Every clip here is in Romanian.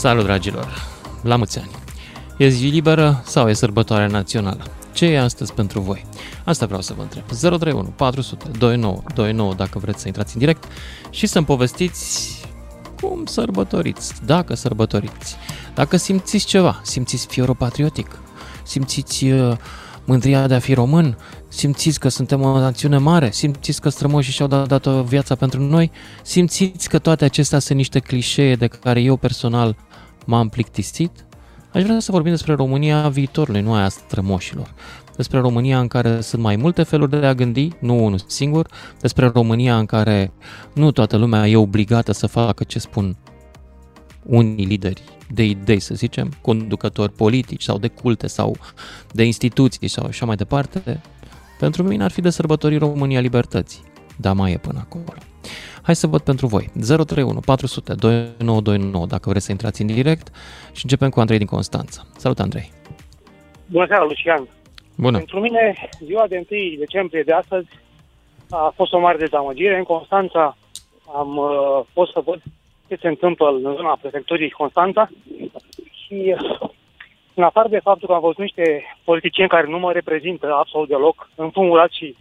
Salut, dragilor! La mulți ani! E zi liberă sau e sărbătoare națională? Ce e astăzi pentru voi? Asta vreau să vă întreb. 031 400 29 29 dacă vreți să intrați în direct și să-mi povestiți cum sărbătoriți, dacă sărbătoriți, dacă simțiți ceva, simțiți fiorul patriotic, simțiți uh, mândria de a fi român, simțiți că suntem o națiune mare, simțiți că strămoșii și-au dat, dat viața pentru noi, simțiți că toate acestea sunt niște clișee de care eu personal m-am plictisit, aș vrea să vorbim despre România viitorului, nu aia strămoșilor. Despre România în care sunt mai multe feluri de a gândi, nu unul singur, despre România în care nu toată lumea e obligată să facă ce spun unii lideri de idei, să zicem, conducători politici sau de culte sau de instituții sau așa mai departe, pentru mine ar fi de sărbătorii România Libertății. Dar mai e până acolo. Hai să văd pentru voi. 031 400 2929 dacă vreți să intrați în direct și începem cu Andrei din Constanța. Salut, Andrei! Bună seara, Lucian! Bună! Pentru mine, ziua de 1 decembrie de astăzi a fost o mare dezamăgire. În Constanța am uh, fost să văd ce se întâmplă în zona prefecturii Constanța și în afară de faptul că am văzut niște politicieni care nu mă reprezintă absolut deloc, înfumurați și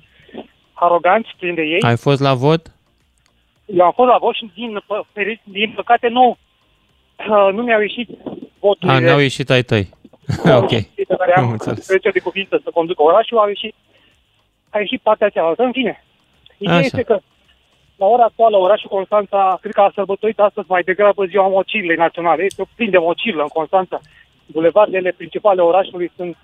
aroganți plini de ei. Ai fost la vot? Eu am fost la vot și din, pă- din păcate nu, uh, nu mi-au ieșit voturile. A, n-au ieșit ai tăi. ok. Pe care Am am înțeles. trece de cuvință să conducă orașul, a ieșit, a ieșit partea cealaltă. În fine, ideea Așa. este că la ora actuală, orașul Constanța, cred că a sărbătorit astăzi mai degrabă ziua mocilei naționale. Este plin de mocilă în Constanța. Bulevardele principale orașului sunt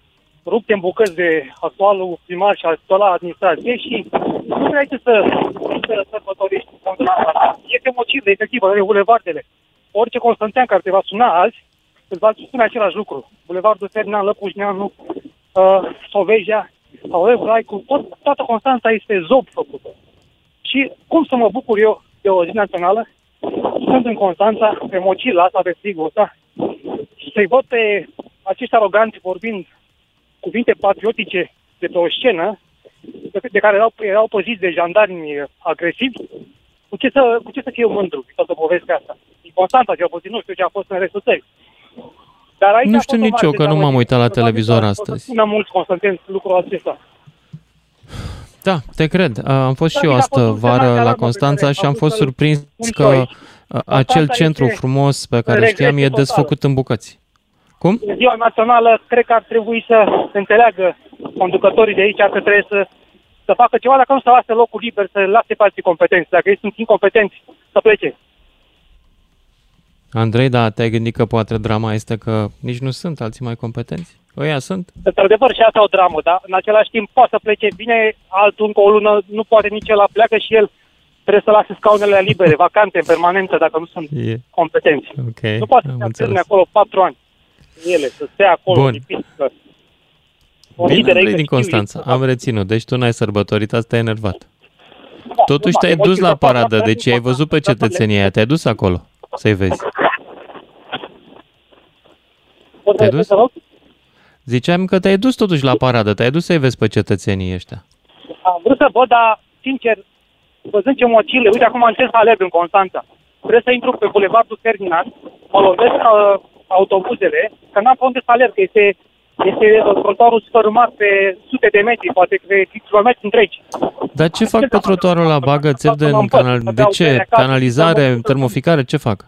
rupte în bucăți de actualul primar și actuala administrație și nu prea este să, să sărbătorești Constanța. Este mocilă, efectiv, de bulevardele. Orice constantean care te va suna azi, îți va spune același lucru. Bulevardul Ferdinand Lăpușneanu, uh, Sovejea, sau Evraicu, tot, toată Constanța este zob făcută. Și cum să mă bucur eu de o zi națională, sunt în Constanța, pe mocila asta, pe frigul ăsta, și să-i văd pe acești aroganți vorbind cuvinte patriotice de pe o scenă, de, de care erau, erau păziți de jandarmi agresivi, cu ce să, cu ce să fiu mândru cu toată povestea asta? În Constanța, cel puțin, nu știu ce a fost în restul țării. Dar aici Nu a știu fost o nici mare eu, că nu m-am dezamăgire. uitat la Probabil televizor că o să astăzi. spună mulți constanțeni lucrul acesta. Da, te cred. Am fost Da, și eu bine, a astă fost un semnal de vară la alarmă pe Constanța care și am am fost vrut să-l surprins spun și că eu aici. uh, acel Constanța centru este frumos pe care îl regret știam e total. desfăcut în bucăți. Cum? În ziua națională, cred că ar trebui să înțeleagă conducătorii de aici că trebuie să, să facă ceva, dacă nu să lase locul liber, să lase pe alții competenți. Dacă ei sunt incompetenți, să plece. Andrei, da, te-ai gândit că poate drama este că nici nu sunt alții mai competenți? Ăia sunt? Într-adevăr, și asta e o dramă, dar în același timp poate să plece bine, altul încă o lună nu poate nici el la pleacă și el trebuie să lase scaunele libere, vacante, în permanență, dacă nu sunt E, competenți. ok, Nu poate să am se înțeles. atârne acolo patru ani. Ele, să stea acolo, Bun. lipit, că- O Bine, lideră Andrei din efectivă, Constanța, am reținut. Deci tu n-ai sărbătorit, asta te-ai enervat. Da, Totuși nu, te-ai mai, dus la emoțiile paradă, apar, deci ai văzut pe cetățenia aia, te-ai dus acolo să-i vezi. Pot Te-ai să dus? te rog? Ziceam că te-ai dus totuși la paradă, te-ai dus să-i vezi pe cetățenii ăștia. Am vrut să văd, dar, sincer, văzând ce mocile, uite, acum încerc să alerg în Constanța. Trebuie să intru pe Bulevardul Ferdinand, mă lovesc uh, autobuzele, că n-am pe unde să alerg, că este, este uh, trotuarul sfărâmat pe sute de metri, poate pe kilometri întregi. Dar ce fac pe trotuarul la bagă țevi de, în canal... de ce? Canalizare, termoficare, ce fac?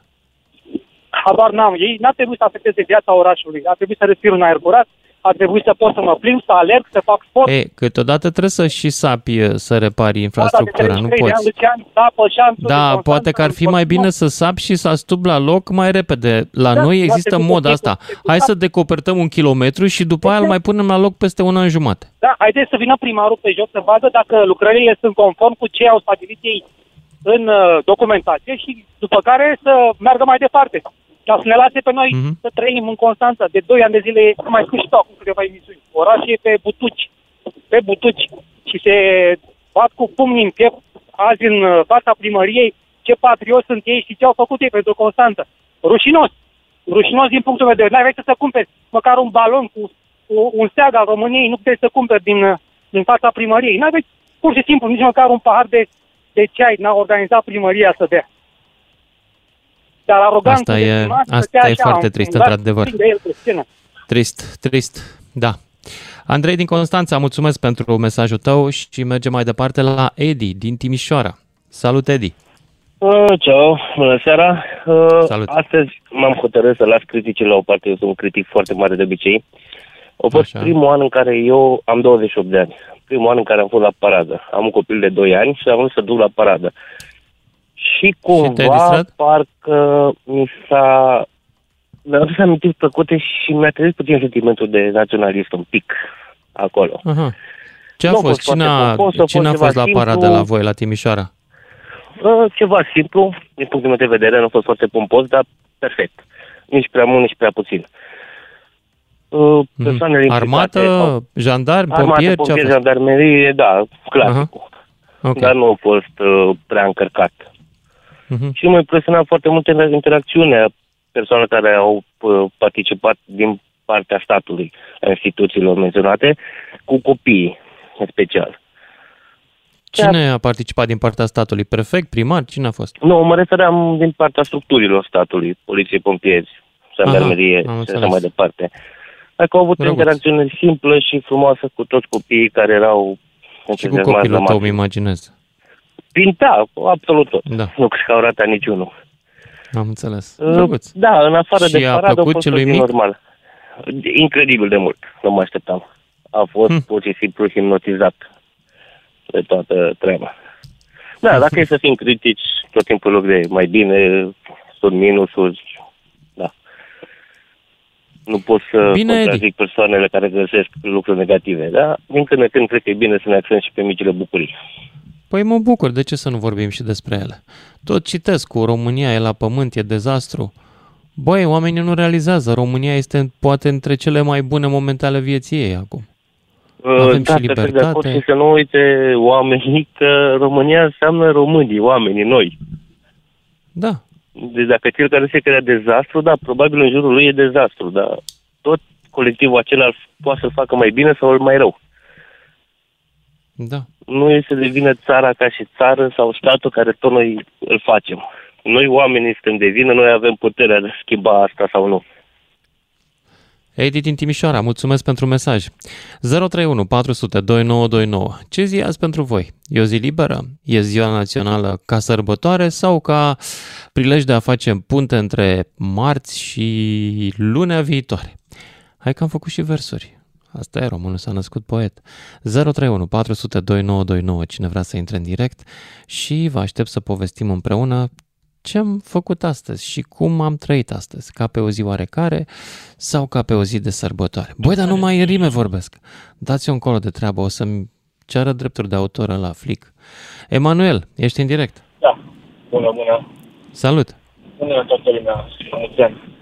Habar n-am. Ei n-ar trebui să afecteze viața orașului. Ar trebui să respir un aer curat, ar trebui să pot să mă plimb, să alerg, să fac sport. E, câteodată trebuie să și sapi uh, să repari infrastructura, nu poți. Da, poate că ar fi mai bine să sapi și să astup la loc mai repede. La Da, noi nu există ar trebui mod să fie asta. cu- Hai să decopertăm un kilometru și după aia îl mai punem la loc peste un an jumate. Da, haideți să vină primarul pe joc să vadă dacă lucrările sunt conform cu ce au stabilit ei în uh, documentație și după care să meargă mai departe. Ca să ne lase pe noi Mhm. să trăim în Constanța. De 2 ani de zile, cum mai spus și tu acum câteva emisiuni, orașul e pe butuci, pe butuci și se bat cu pumnii în piept azi în uh, fața primăriei ce patrioți sunt ei și ce au făcut ei pentru Constanța. Rușinos! Rușinos din punctul meu de vedere. N-ai să să cumperi măcar un balon cu, cu un steag al României, nu puteți să cumperi din, uh, din fața primăriei. N-aveți pur și simplu nici măcar un pahar de, de ceai n-a organizat primăria să dea. Dar aroganță Asta e, asta e foarte trist, într-adevăr. Trist, trist, da. Andrei din Constanța, mulțumesc pentru mesajul tău și mergem mai departe la Edi din Timișoara. Salut, Edi! Uh, ceau, bună seara! Uh, Salut! Astăzi m-am hotărât să las criticile la o parte, eu sunt un critic foarte mare de obicei. A fost Așa. primul an în care eu am 28 de ani. Primul an în care am fost la paradă. Am un copil de 2 ani și am vrut să duc la paradă. Și cumva, și parcă mi s-a... Mi-a adus amintiri plăcute și mi-a trezit puțin sentimentul de naționalist un pic acolo. Aha. Ce a nu fost? Cine a, cine a fost la simplu, paradă la voi, la Timișoara? Uh, ceva simplu, din punctul meu de vedere, nu a fost foarte pompos, dar perfect. Nici prea mult, nici prea puțin. Uh, persoanele Armată, jandarmi, pompieri, Armată, pompieri, jandarmerie, da, clasicul. Uh-huh. Okay. Dar nu a fost uh, prea încărcat. Uh-huh. Și mă impresiona foarte mult interacțiunea persoanelor care au uh, participat din partea statului, a instituțiilor menționate, cu copiii, în special. Cine a participat din partea statului? Prefect, primar? Cine a fost? Nu, mă refeream din partea structurilor statului, poliție, pompieri, jandarmerie și așa mai departe. Dacă au avut Drăguț. o interacțiune simplă și frumoasă cu toți copiii care erau și cu copilul tău, îmi imaginez. Pinta, absolut tot. Da. Nu cred că au ratat niciunul. Am înțeles. Uh, Drăguț. Da, în afară și de paradă, a plăcut celui mic? normal. Incredibil de mult, nu mă așteptam. A fost hm. pur și simplu hipnotizat de toată treaba. Da, dacă e să fim critici tot timpul loc de mai bine, sunt minusuri, da. Nu pot să bine, contrazic Edi. persoanele care găsesc lucruri negative, da? Din când în când cred că e bine să ne axăm și pe micile bucurii. Păi mă bucur, de ce să nu vorbim și despre ele? Tot citesc cu România e la pământ, e dezastru. Băi, oamenii nu realizează, România este poate între cele mai bune momente ale vieții ei acum. Avem da, și libertate. De acord și să nu uite oamenii că România înseamnă românii, oamenii, noi. Da. Deci dacă cel care se crea dezastru, da, probabil în jurul lui e dezastru, dar tot colectivul acela poate să-l facă mai bine sau mai rău. Da. Nu este de vină țara ca și țară sau statul care tot noi îl facem. Noi oamenii suntem de vină, noi avem puterea de a schimba asta sau nu. Edi din Timișoara, mulțumesc pentru mesaj. 031 400 2929. Ce zi azi pentru voi? E o zi liberă? E ziua națională ca sărbătoare sau ca prilej de a face punte între marți și lunea viitoare? Hai că am făcut și versuri. Asta e, românul s-a născut poet. 031 400 2929, cine vrea să intre în direct și vă aștept să povestim împreună ce am făcut astăzi și cum am trăit astăzi, ca pe o zi oarecare sau ca pe o zi de sărbătoare. Băi, dar numai în rime vorbesc. Dați-o încolo de treabă, o să-mi ceară drepturi de autor la flic. Emanuel, ești în direct. Da, bună, bună. Salut. Bună toată lumea, la mulți ani.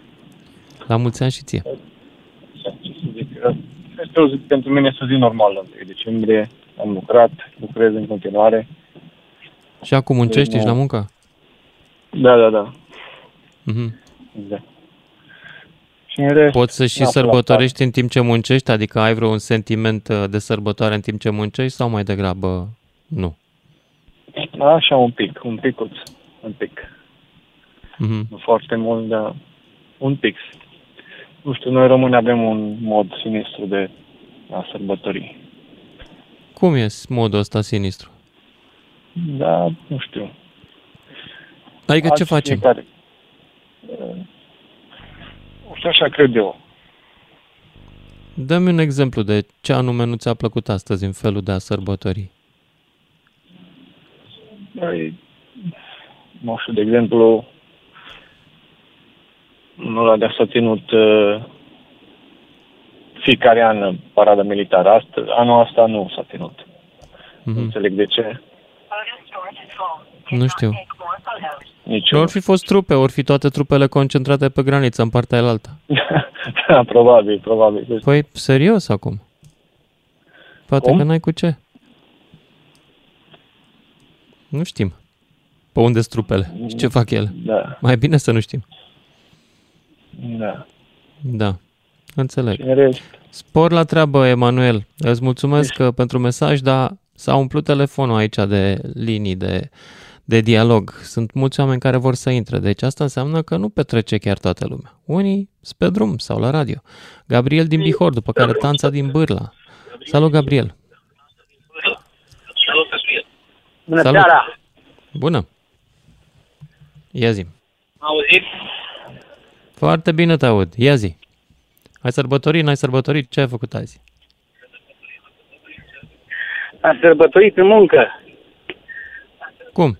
La mulți ani și ție. Este o zi, pentru mine este o zi normală, în decembrie, am lucrat, lucrez în continuare. Și acum muncești, ești la muncă? Da, da, da. Mm-hmm. Da. Și în rest, Poți să și sărbătorești în timp ce muncești? Adică ai vreun sentiment uh, de sărbătoare în timp ce muncești sau mai degrabă nu? Așa un pic, un picuț, un pic. Mm-hmm. Nu foarte mult, dar un pic. Nu știu, noi români avem un mod sinistru de a sărbători. Cum e modul ăsta sinistru? Da, nu știu. Adică ce facem? Fiecare. Și așa cred eu. Dă-mi un exemplu de ce anume nu ți-a plăcut astăzi în felul de a sărbători. Băi, nu știu, de exemplu, nu de s-a ținut uh, fiecare an parada militară. Asta, anul asta nu s-a ținut. Mm-hmm. Nu înțeleg de ce. Nu știu. Nici ori fi fost trupe, ori fi toate trupele concentrate pe graniță, în partea elaltă. da, probabil, probabil. Păi, serios acum? Poate Cum? că n-ai cu ce. Nu știm. Pe unde sunt trupele și ce fac ele. Da. Mai bine să nu știm. Da. Da. Înțeleg. Spor la treabă, Emanuel. Îți mulțumesc Ești. pentru mesaj, dar s-a umplut telefonul aici de linii de de dialog. Sunt mulți oameni care vor să intre, deci asta înseamnă că nu petrece chiar toată lumea. Unii sunt pe drum sau la radio. Gabriel din Bihor, după care Tanța din Bârla. Salut, Gabriel! Bună Salut. seara! Bună! Ia zi. Auzit? Foarte bine te aud. Ia zi. Ai sărbătorit, n-ai sărbătorit? Ce ai făcut azi? Am sărbătorit în muncă. Cum?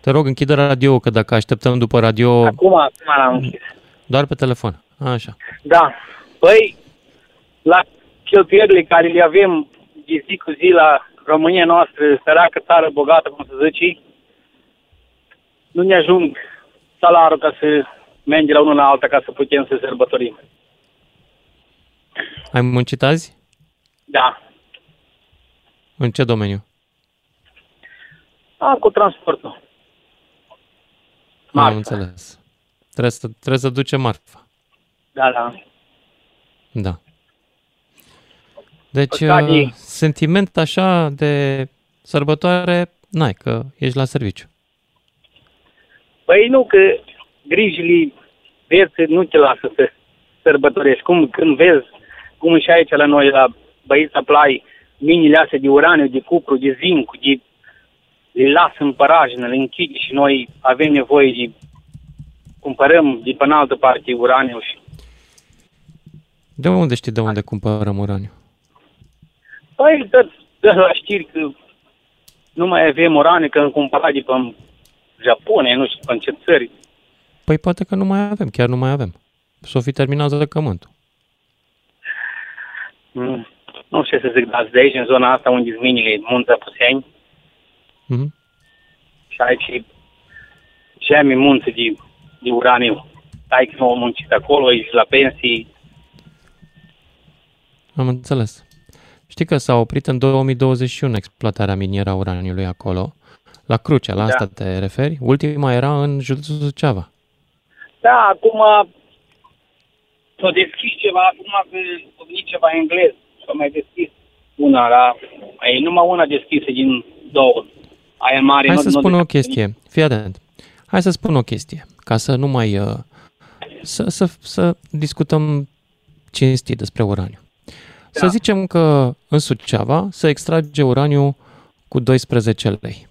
Te rog, închide radio, că dacă așteptăm după radio... Acum, acum l-am închis. Doar pe telefon. Așa. Da. Păi, la cheltuielile care le avem de zi cu zi la România noastră, săracă țară bogată, cum să zici, nu ne ajung salariul ca să mergem la unul la alta ca să putem să sărbătorim. Ai muncit azi? Da. În ce domeniu? A, cu transportul. Marfa. Am înțeles. Trebuie să, trebuie să duce marfa. Da, da. Da. Deci, uh, sentiment așa de sărbătoare n-ai, că ești la serviciu. Păi nu, că grijile vieții nu te lasă să sărbătorești. Cum când vezi, cum și aici la noi, la Băița Plai, minile astea de uraniu, de cupru, de zinc, de le lasă în parajină, le închide și noi avem nevoie de cumpărăm de pe altă parte uraniu și... De unde știi de unde cumpărăm uraniu? Păi, dă, dă la știri că nu mai avem uraniu, că îmi cumpărat de pe Japonia, nu știu, pe ce țări. Păi poate că nu mai avem, chiar nu mai avem. S-o fi terminat zăcământul. Mm. Nu știu ce să zic, dar de aici, în zona asta unde sunt minile, munța Puseni, mm-hmm. și aici gemi munți de, de uraniu. Stai că nu am muncit acolo, ești la pensii. Am înțeles. Știi că s-a oprit în 2021 exploatarea minieră a uraniului acolo, la Crucea, la da. asta te referi? Ultima era în județul Suceava. Da, acum s-a deschis ceva, acum a venit ceva englez, s-a mai deschis una, la, e numai una deschisă din două. Aia mare. Hai să spun o chestie, fii atent. Hai să spun o chestie, ca să nu mai... Uh, să, să, să discutăm cinstit despre uraniu. Da. Să zicem că în Suceava se extrage uraniu cu 12 lei.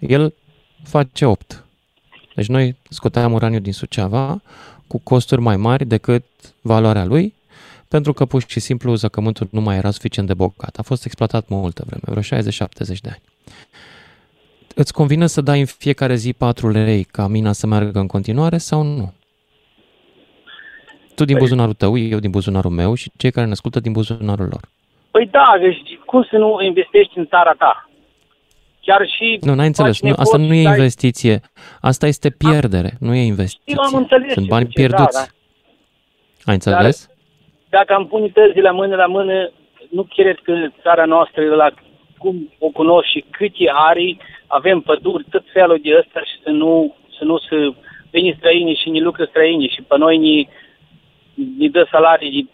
El face 8. Deci noi scoteam uraniu din Suceava cu costuri mai mari decât valoarea lui, pentru că pur și simplu zăcământul nu mai era suficient de bogat. A fost exploatat multă vreme, vreo 60-70 de ani. Îți convine să dai în fiecare zi 4 lei ca mina să meargă în continuare sau nu? Tu din păi... buzunarul tău, eu din buzunarul meu și cei care ne ascultă din buzunarul lor. Păi da, deci cum să nu investești în țara ta? Chiar și... Nu, n-ai înțeles. Nu, asta nu e dai... investiție. Asta este pierdere, A, nu e investiție. am înțeles. Sunt bani pierduți. Da, da. Ai înțeles? Dar, dacă am pune tăzi la mână la mână, nu cred că țara noastră, la cum o cunosc și câte are, avem păduri, tot felul de ăsta și să nu, să nu se veni străini și ne lucră străini și pe noi ne, ne dă salarii de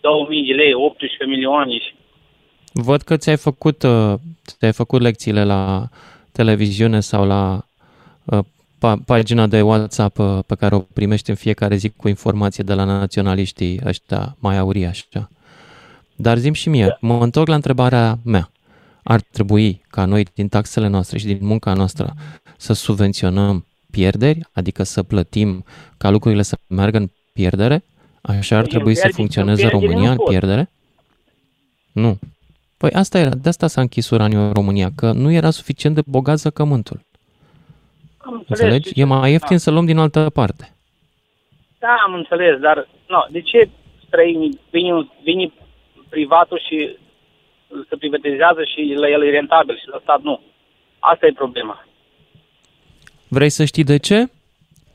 2000 de lei, 18 milioane și Văd că ți-ai făcut, uh, ți-ai făcut lecțiile la televiziune sau la uh, pagina de WhatsApp uh, pe care o primești în fiecare zi cu informație de la naționaliștii ăștia mai aurii așa. Dar zim și mie, mă întorc la întrebarea mea. Ar trebui ca noi din taxele noastre și din munca noastră să subvenționăm pierderi, adică să plătim ca lucrurile să meargă în pierdere? Așa ar trebui să funcționeze România în pierdere? Nu. Păi asta era, de asta s-a închis uraniul în România, că nu era suficient de bogat zăcământul. Am Înțelegi? E mai ieftin da. să luăm din altă parte. Da, am înțeles, dar no, de ce străinii vin, vin privatul și se privatizează și la el e rentabil și la stat nu? Asta e problema. Vrei să știi de ce?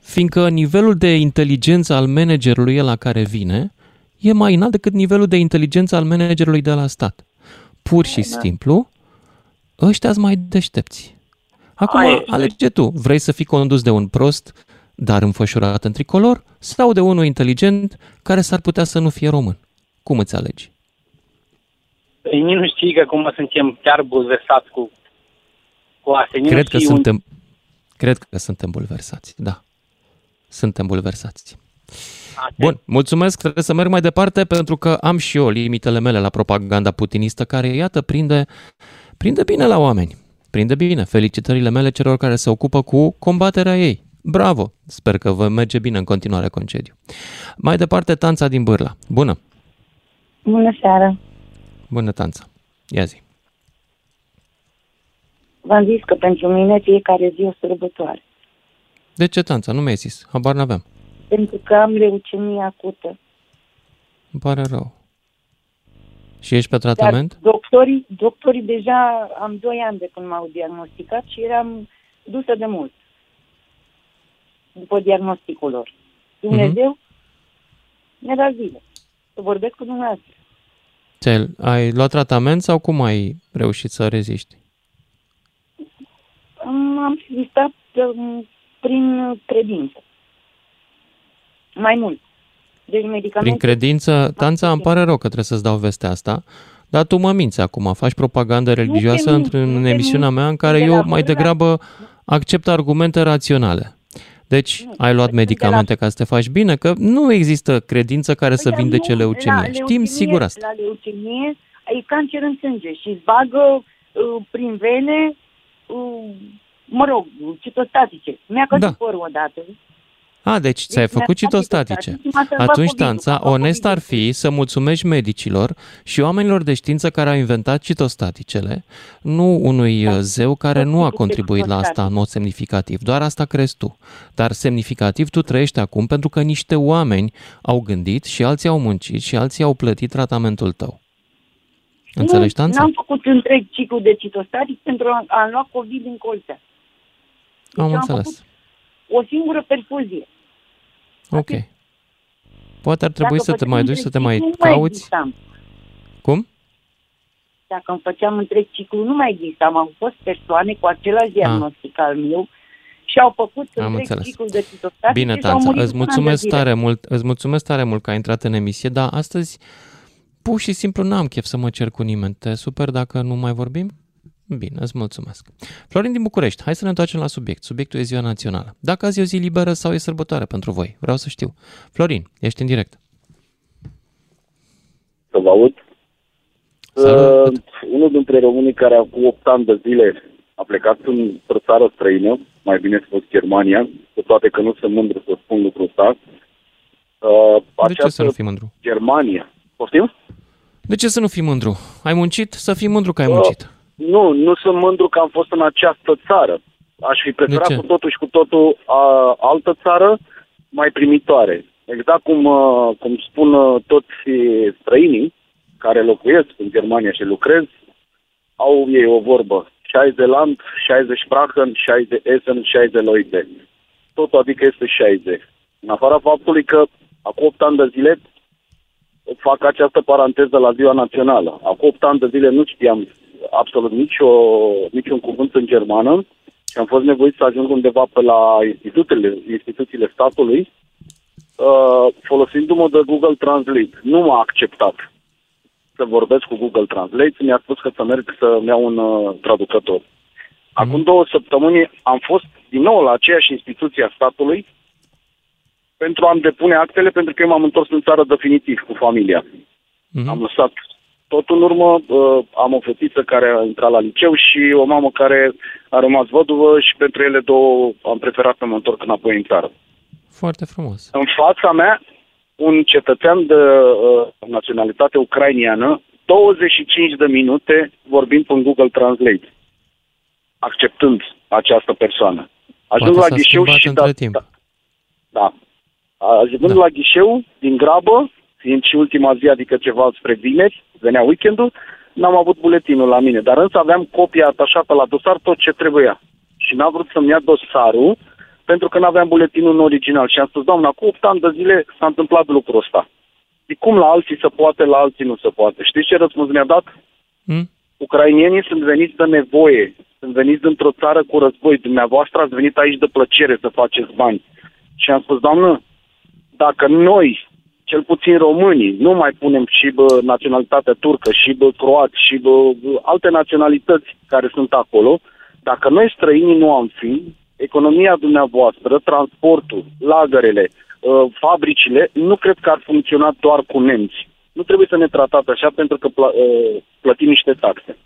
Fiindcă nivelul de inteligență al managerului la care vine e mai înalt decât nivelul de inteligență al managerului de la stat. Pur și da. simplu, ăștia mai deștepți. Acum Ai, alege tu, vrei să fii condus de un prost, dar înfășurat în tricolor, sau de unul inteligent care s-ar putea să nu fie român? Cum îți alegi? Păi nu știi că acum suntem chiar bulversați cu cu Asenin cred că și suntem, un... Cred că suntem bulversați, da. Suntem bulversați. Bun, mulțumesc, trebuie să merg mai departe pentru că am și eu limitele mele la propaganda putinistă care, iată, prinde, prinde bine la oameni. Prinde bine. Felicitările mele celor care se ocupă cu combaterea ei. Bravo! Sper că vă merge bine în continuare concediu. Mai departe, Tanța din Bârla. Bună! Bună seara! Bună, Tanța! Ia zi! V-am zis că pentru mine fiecare zi o sărbătoare. De ce, Tanța? Nu mi-ai zis. Habar n-aveam. Pentru că am leucemie acută. Îmi pare rău. Și ești pe tratament? Dar doctorii, doctorii deja am doi ani de când m-au diagnosticat și eram dusă de mult după diagnosticul lor. Dumnezeu uh-huh. mi-a dat zile să vorbesc cu dumneavoastră. Ți-ai, ai luat tratament sau cum ai reușit să reziști? Am, am rezistat um, prin credință. Mai mult. Deci medicamente... Prin credință, Tanța, îmi pare rău că trebuie să-ți dau vestea asta, dar tu mă minți acum, faci propagandă religioasă în emisiunea mea în care eu mai degrabă accept argumente raționale. Deci, nu, ai luat medicamente la... ca să te faci bine? Că nu există credință care păi să vindece nu, leucemia. La Știm leucemie, sigur asta. La leucemie e cancer în sânge și îți bagă uh, prin vene, uh, mă rog, citostatice. Mi-a căzut da. părul odată. A, deci ți-ai deci făcut citostatice. Atunci, Tanța, onest ar fi să mulțumești medicilor și oamenilor de știință care au inventat citostaticele, nu unui da. zeu care nu a contribuit la asta în mod semnificativ. Doar asta crezi tu. Dar semnificativ tu trăiești acum pentru că niște oameni au gândit și alții au muncit și alții au plătit tratamentul tău. Înțelegi, Tanța? N-am făcut întreg ciclu de citostatic pentru a, a lua COVID din colțea. Deci am înțeles. o singură perfuzie. Ok. Poate ar trebui Dacă să te mai duci, să te mai cauți. Mai Cum? Dacă îmi făceam întreg ciclu, nu mai existam. Am fost persoane cu același ah. diagnostic al meu și au făcut Am întreg înțeles. ciclu de citostatic Bine, Tanța, îți mulțumesc tare mult, îți mulțumesc tare mult că ai intrat în emisie, dar astăzi pur și simplu n-am chef să mă cer cu nimeni. Te super dacă nu mai vorbim? Bine, îți mulțumesc. Florin din București, hai să ne întoarcem la subiect. Subiectul e ziua națională. Dacă azi e o zi liberă sau e sărbătoare pentru voi, vreau să știu. Florin, ești în direct. Să vă aud. Uh, unul dintre românii care cu 8 ani de zile a plecat într-o țară străină, mai bine spus Germania, cu toate că nu sunt mândru să spun lucrul ăsta. Uh, de ce să nu fii mândru? Germania. Poftim? De ce să nu fii mândru? Ai muncit? Să fii mândru că ai uh, muncit. Nu, nu sunt mândru că am fost în această țară. Aș fi preferat cu totul și cu totul a, altă țară mai primitoare. Exact cum, uh, cum spun uh, toți străinii care locuiesc în Germania și lucrez, au ei o vorbă. 60 land, 60 Sprachen, 60 Essen, 60 Leute. Totul adică este 60. În afara faptului că acum 8 ani de zile fac această paranteză la ziua națională. Acum 8 ani de zile nu știam absolut nicio, niciun cuvânt în germană și am fost nevoit să ajung undeva pe la instituțiile, instituțiile statului uh, folosindu-mă de Google Translate. Nu m-a acceptat să vorbesc cu Google Translate, mi-a spus că să merg să-mi iau un uh, traducător. Acum două săptămâni am fost din nou la aceeași instituție a statului pentru a-mi depune actele, pentru că eu m-am întors în țară definitiv cu familia. Mm-hmm. Am lăsat tot în urmă uh, am o fetiță care a intrat la liceu și o mamă care a rămas văduvă și pentru ele două am preferat să mă întorc înapoi în țară. Foarte frumos. În fața mea, un cetățean de uh, naționalitate ucrainiană, 25 de minute vorbind în Google Translate, acceptând această persoană. Ajung la ghișeu și da, timp. da, da. Ajungând da. la ghișeu, din grabă, fiind și ultima zi, adică ceva spre vineri, venea weekendul, n-am avut buletinul la mine, dar însă aveam copia atașată la dosar tot ce trebuia. Și n-a vrut să-mi ia dosarul pentru că n-aveam buletinul în original. Și am spus, doamna, cu 8 ani de zile s-a întâmplat lucrul ăsta. De cum la alții se poate, la alții nu se poate. Știți ce răspuns mi-a dat? Hmm? Ucrainienii sunt veniți de nevoie, sunt veniți dintr-o țară cu război. Dumneavoastră ați venit aici de plăcere să faceți bani. Și am spus, doamnă, dacă noi cel puțin românii, nu mai punem și bă, naționalitatea turcă, și bă, croat, și bă, alte naționalități care sunt acolo, Dacă noi străinii nu am fi, economia dumneavoastră, transportul, lagărele, uh, fabricile, nu cred că ar funcționa doar cu nemți. Nu trebuie să ne tratați așa pentru că pl- uh, plătim niște taxe.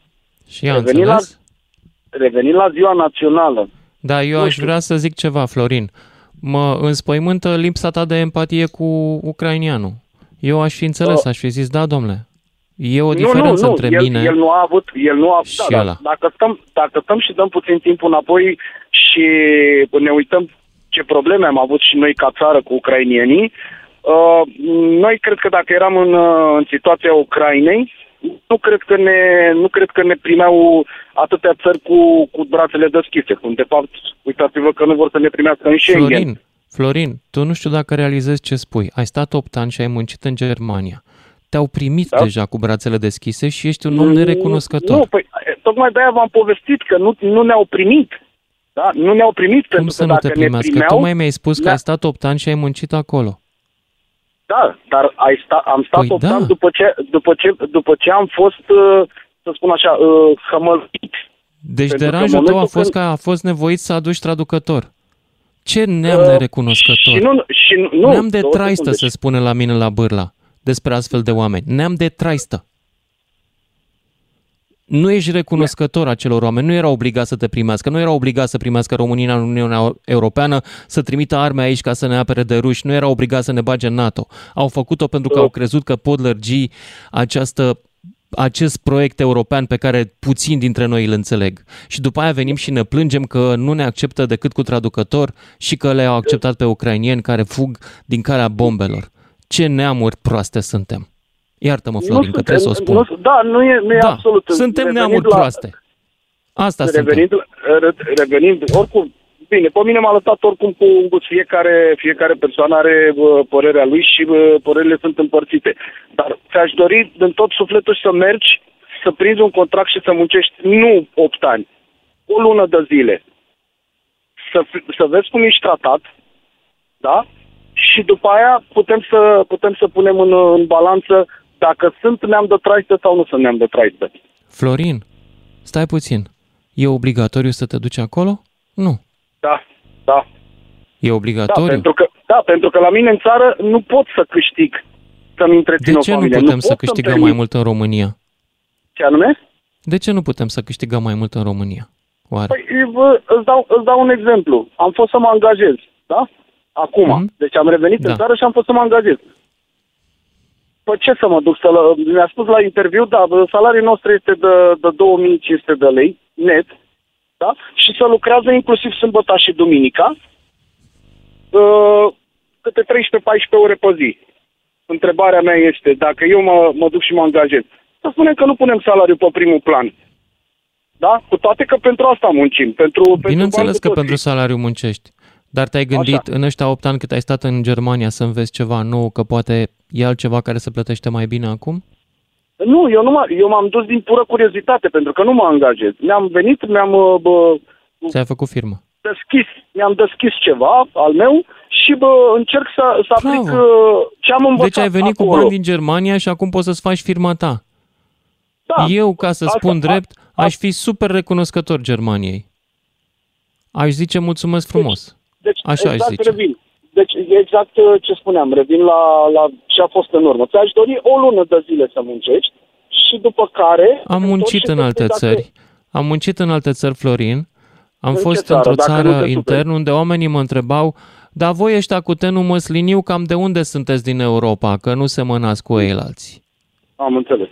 Și revenind la, revenind la ziua națională. Da, eu aș știu. vrea să zic ceva, Florin. Mă înspăimântă lipsa ta de empatie cu ucrainianul. Eu aș fi înțeles, uh, aș fi zis, da, domnule, E o diferență nu, nu, între el, mine el nu a avut, el nu a, și da, ăla. Da, dacă, stăm, dacă stăm și dăm puțin timp înapoi și ne uităm ce probleme am avut și noi ca țară cu ucrainienii, uh, noi cred că dacă eram în, uh, în situația Ucrainei, nu cred că ne, nu cred că ne primeau atâtea țări cu, cu brațele deschise. Cum de fapt, uitați-vă că nu vor să ne primească în Schengen. Florin, Florin, tu nu știu dacă realizezi ce spui. Ai stat 8 ani și ai muncit în Germania te-au primit da? deja cu brațele deschise și ești un om nerecunoscător. Nu, păi, tocmai de-aia v-am povestit că nu, nu ne-au primit. Da? Nu ne-au primit Cum pentru să că nu te dacă primească? ne primeau, tu mai mi-ai spus că ai stat 8 ani și ai muncit acolo. Da, dar ai sta, am stat păi 8 da. ani după ce, după, ce, după ce am fost, uh, să spun așa, uh, hămălit. Deci Pentru că deranjul în tău a momentul fost când- că a fost nevoit să aduci traducător. Ce neam Uh, nerecunoscător. Și nu, și nu, neam de două traistă secunde. se spune la mine la bârla despre astfel de oameni. Neam de traistă. Nu ești recunoscător acelor oameni, nu era obligat să te primească, nu era obligat să primească România în Uniunea Europeană, să trimită arme aici ca să ne apere de ruși, nu era obligat să ne bage în NATO. Au făcut-o pentru că au crezut că pot lărgi această acest proiect european pe care puțin dintre noi îl înțeleg. Și după aia venim și ne plângem că nu ne acceptă decât cu traducător și că le-au acceptat pe ucrainieni care fug din calea bombelor. Ce neamuri proaste suntem. Iartă-mă, Florin, că trebuie să o spun. Nu, da, nu e, nu e da, absolut. suntem Revenind neamuri la- proaste. Asta suntem. Revenind, re- revenind, oricum, bine, pe mine m-a lăsat oricum cu un gust. Fiecare, fiecare persoană are uh, părerea lui și uh, părerile sunt împărțite. Dar ți-aș dori din tot sufletul să mergi, să prinzi un contract și să muncești nu 8 ani, o lună de zile. Să, fi- să vezi cum ești tratat, da? Și după aia putem să, putem să punem în, în balanță dacă sunt neam de traistă sau nu sunt neam de traistă. Florin, stai puțin. E obligatoriu să te duci acolo? Nu. Da, da. E Da, obligatoriu? pentru că, da, pentru că la mine în țară nu pot să câștig să-mi întrețin De o ce nu familie. putem pot să să-mi câștigăm permit. mai mult în România? Ce anume? De ce nu putem să câștigăm mai mult în România? Oare? Păi, vă, îți, dau, îți dau un exemplu. Am fost să mă angajez, da? Acum. Mhm. Deci am revenit Da. în țară și am fost să mă angajez. Păi ce să mă duc să... Mi-a spus la interviu, da, salariul nostru este de, de 2500 de lei net, da? Și să lucrează inclusiv sâmbătă și duminica, uh, câte 13-14 ore pe zi. Întrebarea mea este, dacă eu mă, mă duc și mă angajez, să spunem că nu punem salariul pe primul plan. Da? Cu toate că pentru asta muncim. Pentru, pentru Bineînțeles bani cu că toții. pentru salariu muncești. Dar te-ai gândit Așa. în ăștia 8 ani cât ai stat în Germania să înveți ceva nou, că poate e altceva care se plătește mai bine acum? Nu, eu, nu m- eu m-am dus din pură curiozitate, pentru că nu mă angajez. Mi-am venit, mi-am uh, bă, Ți-ai făcut firmă. deschis, mi-am deschis ceva al meu și bă, încerc să, să aplic Bravo. uh, ce am învățat Deci ai venit acolo. cu bani din Germania și acum poți să-ți faci firma ta. Da. Eu, ca să Asta- spun a- drept, a- aș fi super recunoscător Germaniei. Aș zice mulțumesc frumos. Deci, Așa aș exact zice. revin. Deci, e exact uh, ce spuneam, revin la, la ce a fost în urmă. Ți-aș dori o lună de zile să muncești și după care... Am întorci muncit și în să alte spui dacă- țări. Am muncit în alte țări, Florin. Am În ce fost țară, într-o dacă nu țară te superi? intern unde oamenii mă întrebau dar voi ăștia cu tenul măsliniu cam de unde sunteți din Europa, că nu semănați cu ei alții. Am înțeles.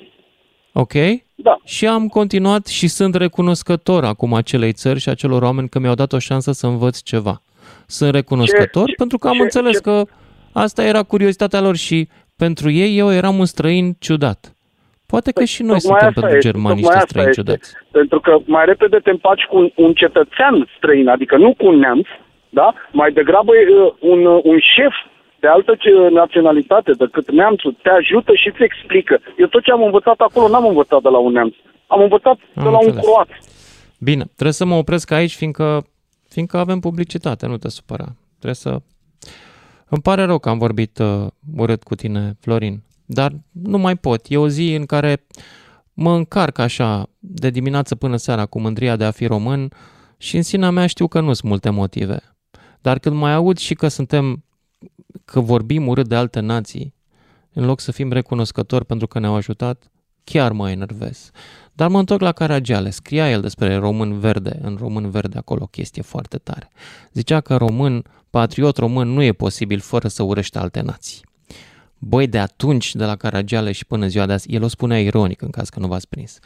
Ok? Da. Și am continuat și sunt recunoscător acum acelei țări și acelor oameni că mi-au dat o șansă să învăț ceva. Sunt recunoscător Ce- pentru că am ce- înțeles ce- că asta era curiozitatea lor și pentru ei eu eram un străin ciudat. Poate că Păi, și noi tocmai suntem asta pentru este, germani tocmai niște asta străini este. ciudați. Pentru că mai repede te împaci cu un, un cetățean străin, adică nu cu un neamț, da? Mai degrabă uh, un, uh, un șef de altă ce- naționalitate decât neamțul te ajută și îți explică. Eu tot ce am învățat acolo n-am învățat de la un neamț. Am învățat Am de la un înțeles. croat. Bine, trebuie să mă opresc aici, fiindcă, fiindcă avem publicitate, nu te supăra. Trebuie să... Îmi pare rău că am vorbit uh, urât cu tine, Florin, dar nu mai pot. E o zi în care mă încarc așa de dimineață până seara cu mândria de a fi român, Și în sinea mea știu că nu sunt multe motive. Dar când mai aud și că suntem, că vorbim urât de alte nații, în loc să fim recunoscători pentru că ne-au ajutat, chiar mă enervez. Dar mă întorc la Caragiale. Scria el despre român verde, în român verde acolo, o chestie foarte tare. Zicea că român, patriot român, nu e posibil fără să urăște alte nații. Băi, de atunci, de la Caragiale și până ziua de azi, el o spunea ironic în caz că nu v-ați prins.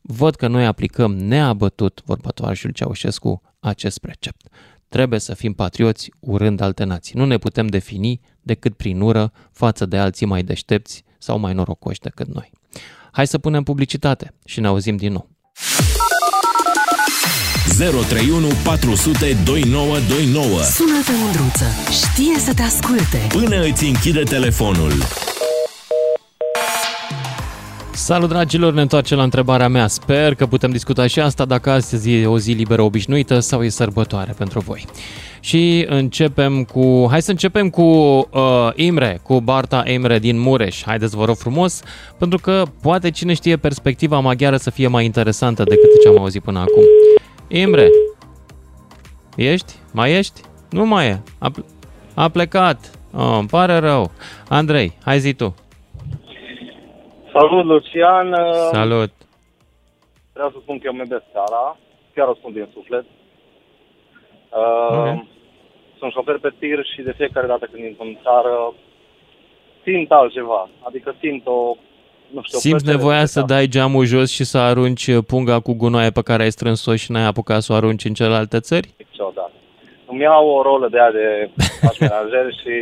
Văd că noi aplicăm neabătut, vorba tovarășul Ceaușescu, acest precept. Trebuie să fim patrioți urând alte nații. Nu ne putem defini decât prin ură față de alții mai deștepți sau mai norocoși decât noi. Hai să punem publicitate și ne auzim din nou. 031 400 2929 Sună-te, Mândruță! Știe să te asculte! Până îți închide telefonul. Salut dragilor, ne întoarcem la întrebarea mea. Sper că putem discuta și asta dacă astăzi e o zi liberă obișnuită sau e sărbătoare pentru voi. Și începem cu, hai să începem cu uh, Imre, cu Barta Imre din Mureș. Haideți vă rog frumos, pentru că poate cine știe perspectiva maghiară să fie mai interesantă decât ce am auzit până acum. Imre, ești? Mai ești? Nu mai e. A, a plecat. Oh, îmi pare rău. Andrei, hai zi tu. Salut, Lucian! Salut! Vreau să spun că eu iubesc țara, chiar o spun din suflet. Okay. Uh, sunt șofer pe tir și de fiecare dată când intru în țară simt altceva. Adică simt o, nu știu, o Simți plăcere nevoia de să țară. dai geamul jos și să arunci punga cu gunoaie pe care ai strâns-o și n-ai apucat să o arunci în celelalte țări? Niciodată. Îmi iau o rolă de aia de menajer și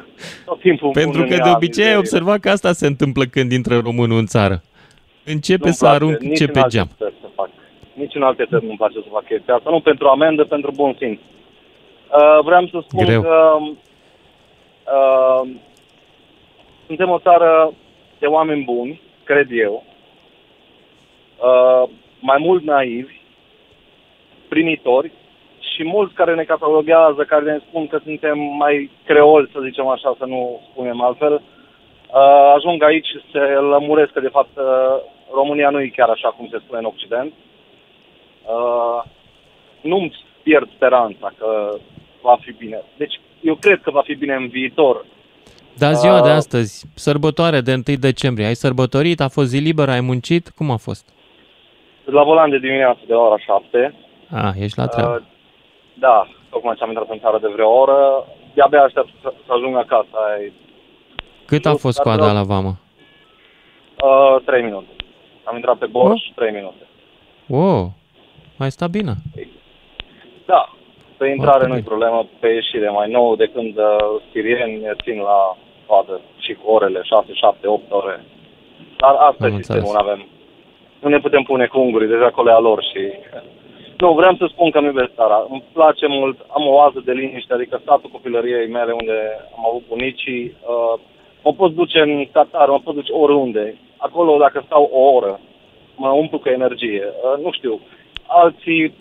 tot timpul îmi Pentru pun că în de ea obicei ai mizerile. observat că asta se întâmplă când intră românul în țară. Începe Nu-mi să place arunce nici în pe alte geam. țări Să fac. Nici în alte țări nu-mi place să fac chestia asta. Nu pentru amendă, pentru bun simț. Uh, vreau să spun Greu. că uh, suntem o țară de oameni buni, cred eu, uh, mai mult naivi, primitori și mulți care ne cataloguează, care ne spun că suntem mai creoli, să zicem așa, să nu spunem altfel, uh, ajung aici și se lămuresc că, de fapt, uh, România nu e chiar așa cum se spune în Occident. Uh, nu-mi pierd speranța că va fi bine. Deci, eu cred că va fi bine în viitor. Dar ziua de Uh, astăzi, sărbătoare de 1 decembrie, ai sărbătorit, a fost zi liberă, ai muncit, cum a fost? La volan de dimineață de la ora 7. A, ești la treabă. Uh, da, tocmai ce am intrat în țară de vreo oră. De-abia aștept să, să ajung acasă. Ai, Cât a nu, fost dar coada vreau- la vamă? uh, 3 minute. Am intrat pe borș, 3 minute. Wow, mai sta bine. Da, pe intrare Foarte nu e bine. problemă, pe ieșire mai nou de când uh, sirieni ne țin la coadă și cu orele 6, 7, 8 ore. Dar asta Am e sistemul, înțeles. nu avem. Nu ne putem pune cu ungurii, deja acolo e a lor și... Nu, vreau să spun că îmi iubesc țara. Îmi place mult, am o oază de liniște, adică statul copilăriei mele unde am avut bunicii. Uh, mă pot duce în Qatar, mă pot duce oriunde. Acolo, dacă stau o oră, mă umplu cu energie. Uh, nu știu, alții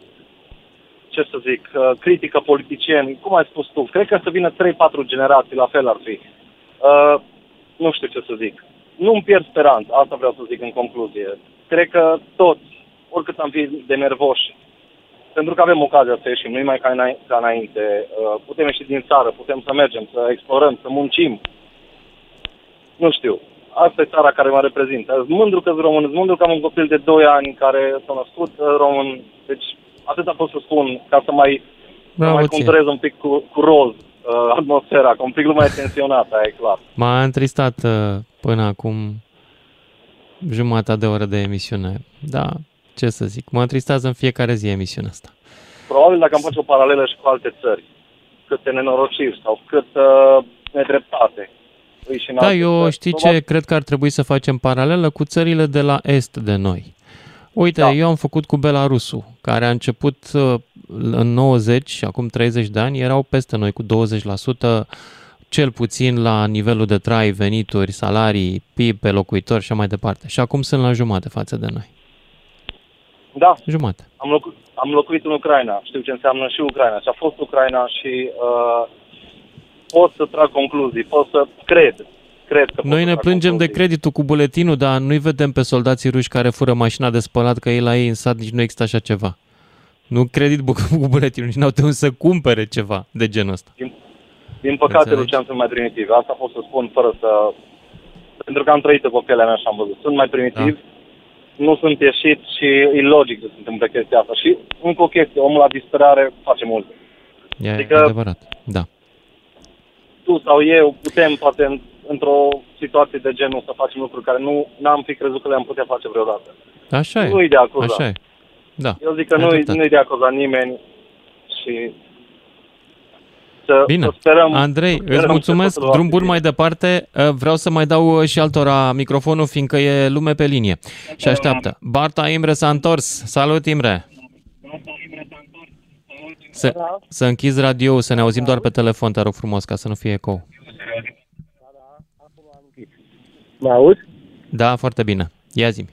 ce să zic, uh, critică politicieni, cum ai spus tu, cred că să vină 3-4 generații, la fel ar fi. Uh, nu știu ce să zic. Nu-mi pierd speranța, asta vreau să zic în concluzie. Cred că toți, oricât am fi de nervoși, pentru că avem ocazia să ieșim, nu mai ca, îna- ca înainte, uh, putem ieși din țară, putem să mergem, să explorăm, să muncim. Nu știu. Asta e țara care mă reprezintă. Sunt mândru că sunt român, sunt mândru că am un copil de 2 ani care s-a născut uh, român. Deci atâta pot să spun ca să mai, să Bravo mai ție. conturez un pic cu, cu roz uh, atmosfera, că un pic lumea e tensionată, aia e clar. M-a întristat uh, până acum jumătate de oră de emisiune. Da, ce să zic, mă întristează în fiecare zi emisiunea asta. Probabil dacă am face o paralelă și cu alte țări, câte nenorociri sau cât uh, nedreptate. îi și în Da, alte eu țări. știi Probabil- ce cred că ar trebui să facem paralelă cu țările de la est de noi. Uite, Da. eu am făcut cu Belarusul, care a început uh, în 90 și acum 30 de ani, erau peste noi cu 20% cel puțin la nivelul de trai, venituri, salarii, PIB pe locuitor și așa mai departe. Și acum sunt la jumate față de noi. Da, Jumate. am, locu- am locuit în Ucraina, știu ce înseamnă și Ucraina, și a fost Ucraina și uh, pot să trag concluzii, pot să cred, cred că pot Noi să ne trag plângem de concluzii. creditul cu buletinul, dar nu-i vedem pe soldații ruși care fură mașina de spălat, că ei la ei în sat nici nu există așa ceva. Nu credit cu buletinul și n-au trebuit să cumpere ceva de genul ăsta. Din, din păcate, Lucian, sunt mai primitiv. Asta pot să spun fără să... Pentru că am trăit pe pielea mea și am văzut. Sunt mai primitiv, da. Nu sunt ieșit și e logic să se întâmple chestia asta. Și încă o chestie, omul la disperare face mult. E adică adevărat, da. Tu sau eu putem, poate, într-o situație de genul să facem lucruri care nu am fi crezut că le-am putea face vreodată. Așa e. Nu-i de acuzat. Așa e. Da. Eu zic că nu-i, nu-i de acuzat nimeni și să, Bine. să sperăm... Andrei, să sperăm îți mulțumesc. Drum bun mai departe. Uh, vreau să mai dau uh, și altora microfonul, fiindcă e lume pe linie. Și așteaptă. Barta Imre s-a întors. Salut, Imre! Să, să închizi radio să ne auzim doar pe telefon, te rog frumos, ca să nu fie ecou. Mă auzi? Da, foarte bine. Ia zi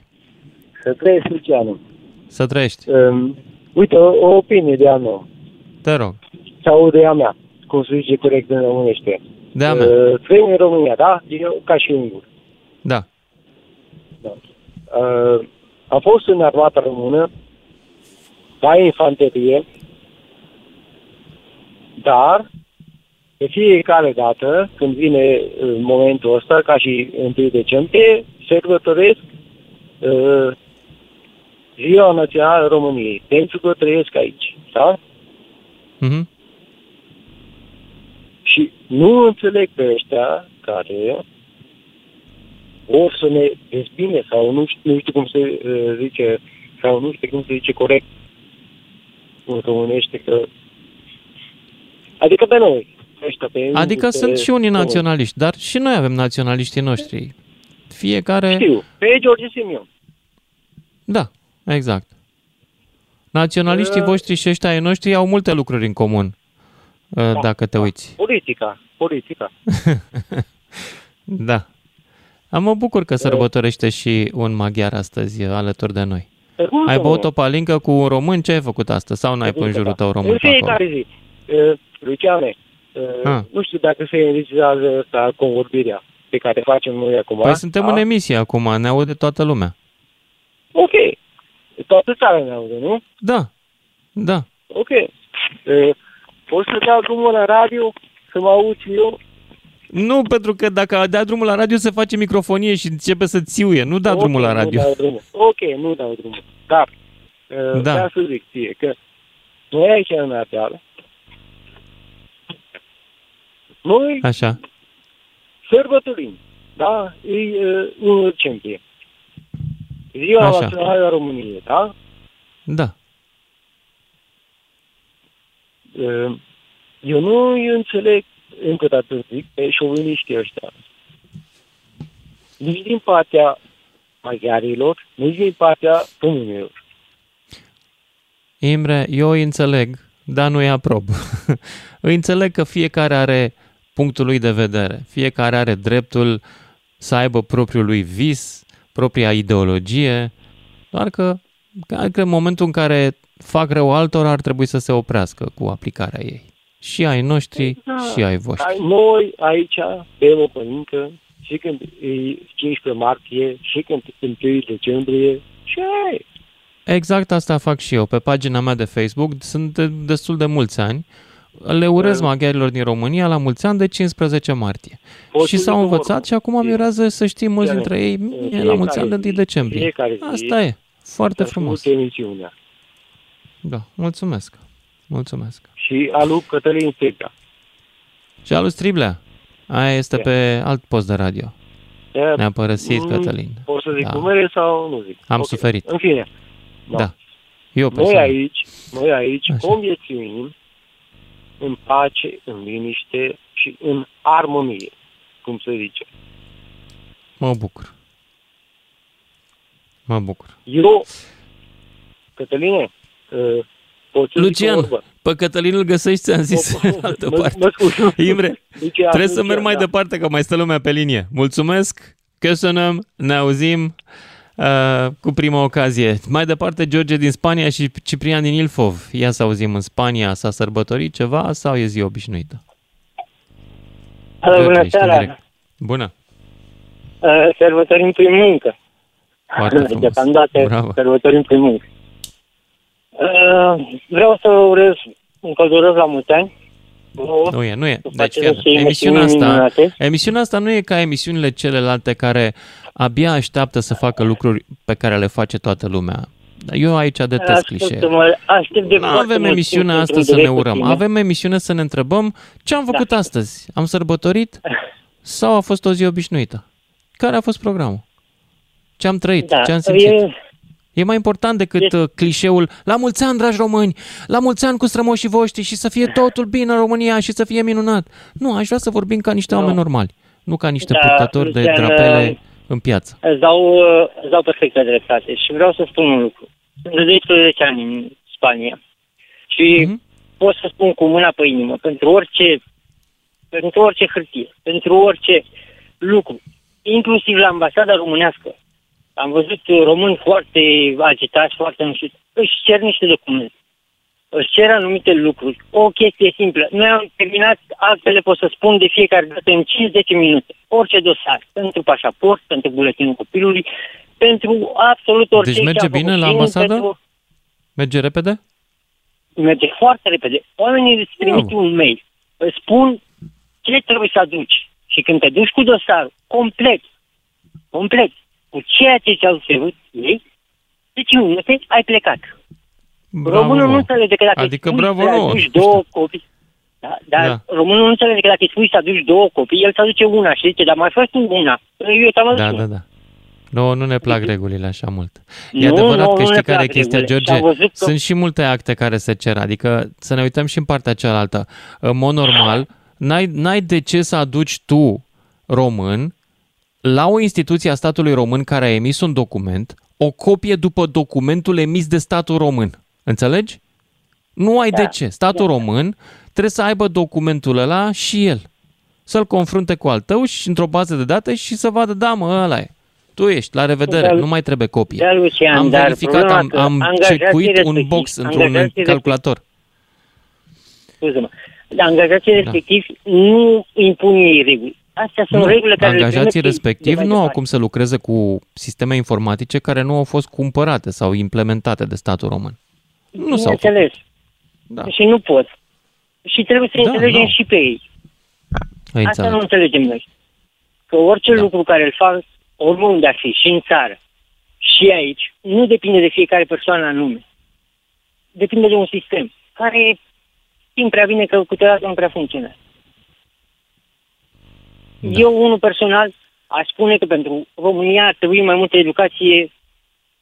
Să trăiești, Lucianu. Să trăiești. Um, uite, o, o opinie de a mea. Te rog. Sau de a mea, cum se zice corect în românește. De a mea. Uh, trăim în România, da? Eu ca și ungur. Da. da. Uh, am fost în armata română, la infanterie, dar de fiecare dată, când vine uh, momentul ăsta, ca și 1 decembrie, sărbătoresc uh, Ziua Națională a României, pentru că trăiesc aici, da? Mm-hmm. Și nu înțeleg pe ăștia care or să ne dezbine sau nu știu, nu știu cum se uh, zice, sau nu știu cum se zice corect în românește că Adică pe noi. Ăștia, pe adică pe sunt și unii naționaliști, dar și noi avem naționaliștii noștri. Fiecare... Știu, pe George Simion. Da, exact. Naționaliștii uh, voștri și ăștia ai noștri au multe lucruri în comun, uh, da, dacă te da. uiți. Politica, politica. da. Am mă bucur că sărbătorește și un maghiar astăzi alături de noi. Ai băut o palincă cu un român? Ce ai făcut astăzi? Sau n-ai pe în jurul tău român În fiecare zi. Uh, Luciane, uh, nu știu dacă se înregistrează asta convorbirea pe care facem noi acum. Păi suntem da? în emisie acum, ne aude toată lumea. Ok. Toată țara ne aude, nu? Da. Da. Ok. Uh, poți să dau drumul la radio să mă aud și eu? Nu, pentru că dacă dea drumul la radio se face microfonie și începe să țiuie. Nu da okay, drumul la radio. Nu dau drumul. Ok, nu dau drumul. Dar, uh, da. vreau să zic ție că noi aici în Ardeală noi Așa. sărbătorim, da? E uh, 1 decembrie. Ziua Așa. Națională a României, da? Da. Uh, eu nu înțeleg, încă dată zic, pe șoviniștii ăștia. Nici din partea maghiarilor, nici din partea românilor. Imre, eu îi înțeleg, dar nu-i aprob. îi înțeleg că fiecare are punctul lui de vedere. Fiecare are dreptul să aibă propriul lui vis, propria ideologie, doar că cred că în momentul în care fac rău altora ar trebui să se oprească cu aplicarea ei. Și ai noștri da. și ai voștri. Noi aici bem o părincă și când e 15 martie și când e 1 decembrie și ai. Exact asta fac și eu. Pe pagina mea de Facebook sunt de destul de mulți ani le urez maghiarilor din România la mulți ani de 15 martie. Poți și s-au învățat și acum mirează să știm mulți dintre ei mie la mulți ani de 1 decembrie. Asta e. Foarte frumos. Da, mulțumesc. Mulțumesc. Și alu Cătălin Striblea. Și alu Striblea. Aia este yeah. pe alt post de radio. Yeah. Ne-a părăsit mm, Cătălin. Poți să zic da. numere sau nu zic? Am okay. suferit. În fine. Da. da. Eu noi aici, noi aici conviețuim în pace, în liniște și în armonie, cum se zice. Mă bucur. Mă bucur. Eu, Cătăline, uh, poți Lucian, pe Cătălin îl găsești, ți-am zis, în altă parte. Mă, Imre, trebuie să merg mai da. departe, că mai stă lumea pe linie. Mulțumesc, căsănăm, ne auzim. Uh, cu prima ocazie. Mai departe, George din Spania și Ciprian din Ilfov. Ia să auzim, în Spania s-a sărbătorit ceva sau e zi obișnuită? Alo, bună seara! Bună! Uh, sărbătorim prin muncă. Foarte frumos. Deocamdată Bravo. sărbătorim prin muncă. Uh, vreau să urez un călduros la mulți ani. Nu e, nu e. Deci, chiar, emisiunea asta, emisiunea asta nu e ca emisiunile celelalte care abia așteaptă să facă lucruri pe care le face toată lumea. Eu aici detest clișee. Nu avem emisiunea asta să ne urăm. Avem emisiune să ne întrebăm ce am făcut da. astăzi. Am sărbătorit sau a fost o zi obișnuită? Care a fost programul? Ce am trăit? Da. Ce am simțit? E... E mai important decât e... clișeul la mulți ani, dragi români, la mulți ani cu strămoșii voștri și să fie totul bine în România și să fie minunat. Nu, aș vrea să vorbim ca niște no. oameni normali, nu ca niște da, purtători de drapele în piață. Îți dau, îți dau perfectă dreptate și vreau să spun un lucru. Sunt de 12 ani în Spania și mm-hmm. pot să spun cu mâna pe inimă, pentru orice, pentru orice hârtie, pentru orice lucru, inclusiv la ambasada românească, am văzut români foarte agitați, foarte nu știu, își cer niște documente își cer anumite lucruri. O chestie simplă. Noi am terminat actele, pot să spun, de fiecare dată în 5-10 minute. Orice dosar. Pentru pașaport, pentru buletinul copilului, pentru absolut orice. Deci merge bine la ambasadă? Pentru... Merge repede? Merge foarte repede. Oamenii îți trimit un mail. Îți spun ce trebuie să aduci. Și când te duci cu dosarul complet, complet, cu ceea ce ți-au cerut ei, deci minute ai plecat. Bravo. Românul nu înțelege că dacă adică bravo să aduci două copii, da, dar da. românul nu înțelege că dacă îi spui să aduci două copii, el să aduce una și zice, dar mai faci tu una. Eu te-am da, da, da. Nu, nu ne plac regulile așa mult. E nu, adevărat nu, că știi care e chestia, George? Că... Sunt și multe acte care se cer, adică să ne uităm și în partea cealaltă. În mod normal, n-ai, n-ai de ce să aduci tu, român, la o instituție a statului român care a emis un document, o copie după documentul emis de statul român. Înțelegi? Nu ai da, de ce. Statul da. român trebuie să aibă documentul ăla și el. Să-l confrunte cu al tău și într-o bază de date și să vadă, da mă, ăla e. Tu ești, la revedere, da, nu mai trebuie copie. Da, Lucian, am verificat, am, am cecuit un box într-un calculator. Scuze-mă. Angajații da. respectivi nu impun ei reguli. Astea sunt nu, regulile care Angajații respectivi nu au cum să lucreze cu sisteme informatice care nu au fost cumpărate sau implementate de statul român. Nu s-au înțeles. Da. Și nu pot. Și trebuie să da, înțelegem da. și pe ei. Ai Asta înțeleg. nu înțelegem noi. Că orice da. lucru care îl fac, oriunde ar fi, și în țară, și aici, nu depinde de fiecare persoană anume. Depinde de un sistem care știm prea bine că câteodată nu prea funcționează. Da. Eu, unul personal, aș spune că pentru România ar trebui mai multă educație,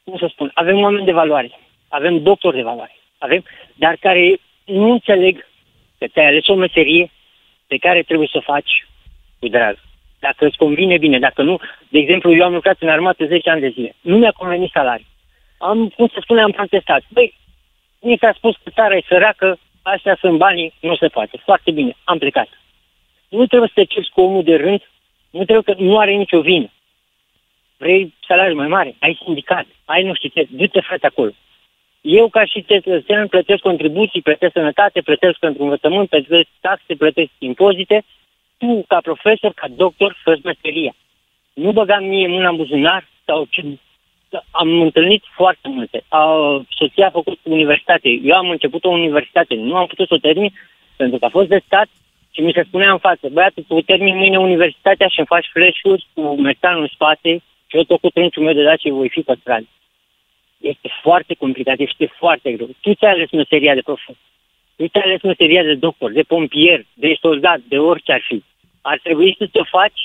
cum să spun, avem oameni de valoare avem doctori de valoare, avem, dar care nu înțeleg că te-ai ales o meserie pe care trebuie să o faci cu drag. Dacă îți convine bine, dacă nu, de exemplu, eu am lucrat în armată 10 ani de zile. Nu mi-a convenit salariul. Am, cum să spune, am protestat. Băi, mi s-a spus că țara e săracă, astea sunt banii, nu se poate. Foarte bine, am plecat. Nu trebuie să te ceri cu omul de rând, nu trebuie că nu are nicio vină. Vrei salariu mai mare, ai sindicat, ai nu știu ce, du-te frate acolo. Eu, ca și cetățean, plătesc contribuții, plătesc sănătate, plătesc pentru învățământ, plătesc taxe, plătesc impozite. Tu, ca profesor, ca doctor, fă meseria. Nu băgam mie mâna în buzunar sau ce... Am întâlnit foarte multe. A, soția a făcut universitate. Eu am început o universitate. Nu am putut să o termin pentru că a fost de stat și mi se spunea în față, băiatul, tu termin mâine universitatea și îmi faci flash-uri cu metal în spate și eu tot cu trânciul meu de dat și voi fi păstrat. Este foarte complicat, este foarte greu. Tu ți-ai ales meseria de profesor. Tu ți-ai ales meseria de doctor, de pompier, de soldat, de orice ar fi. Ar trebui să te faci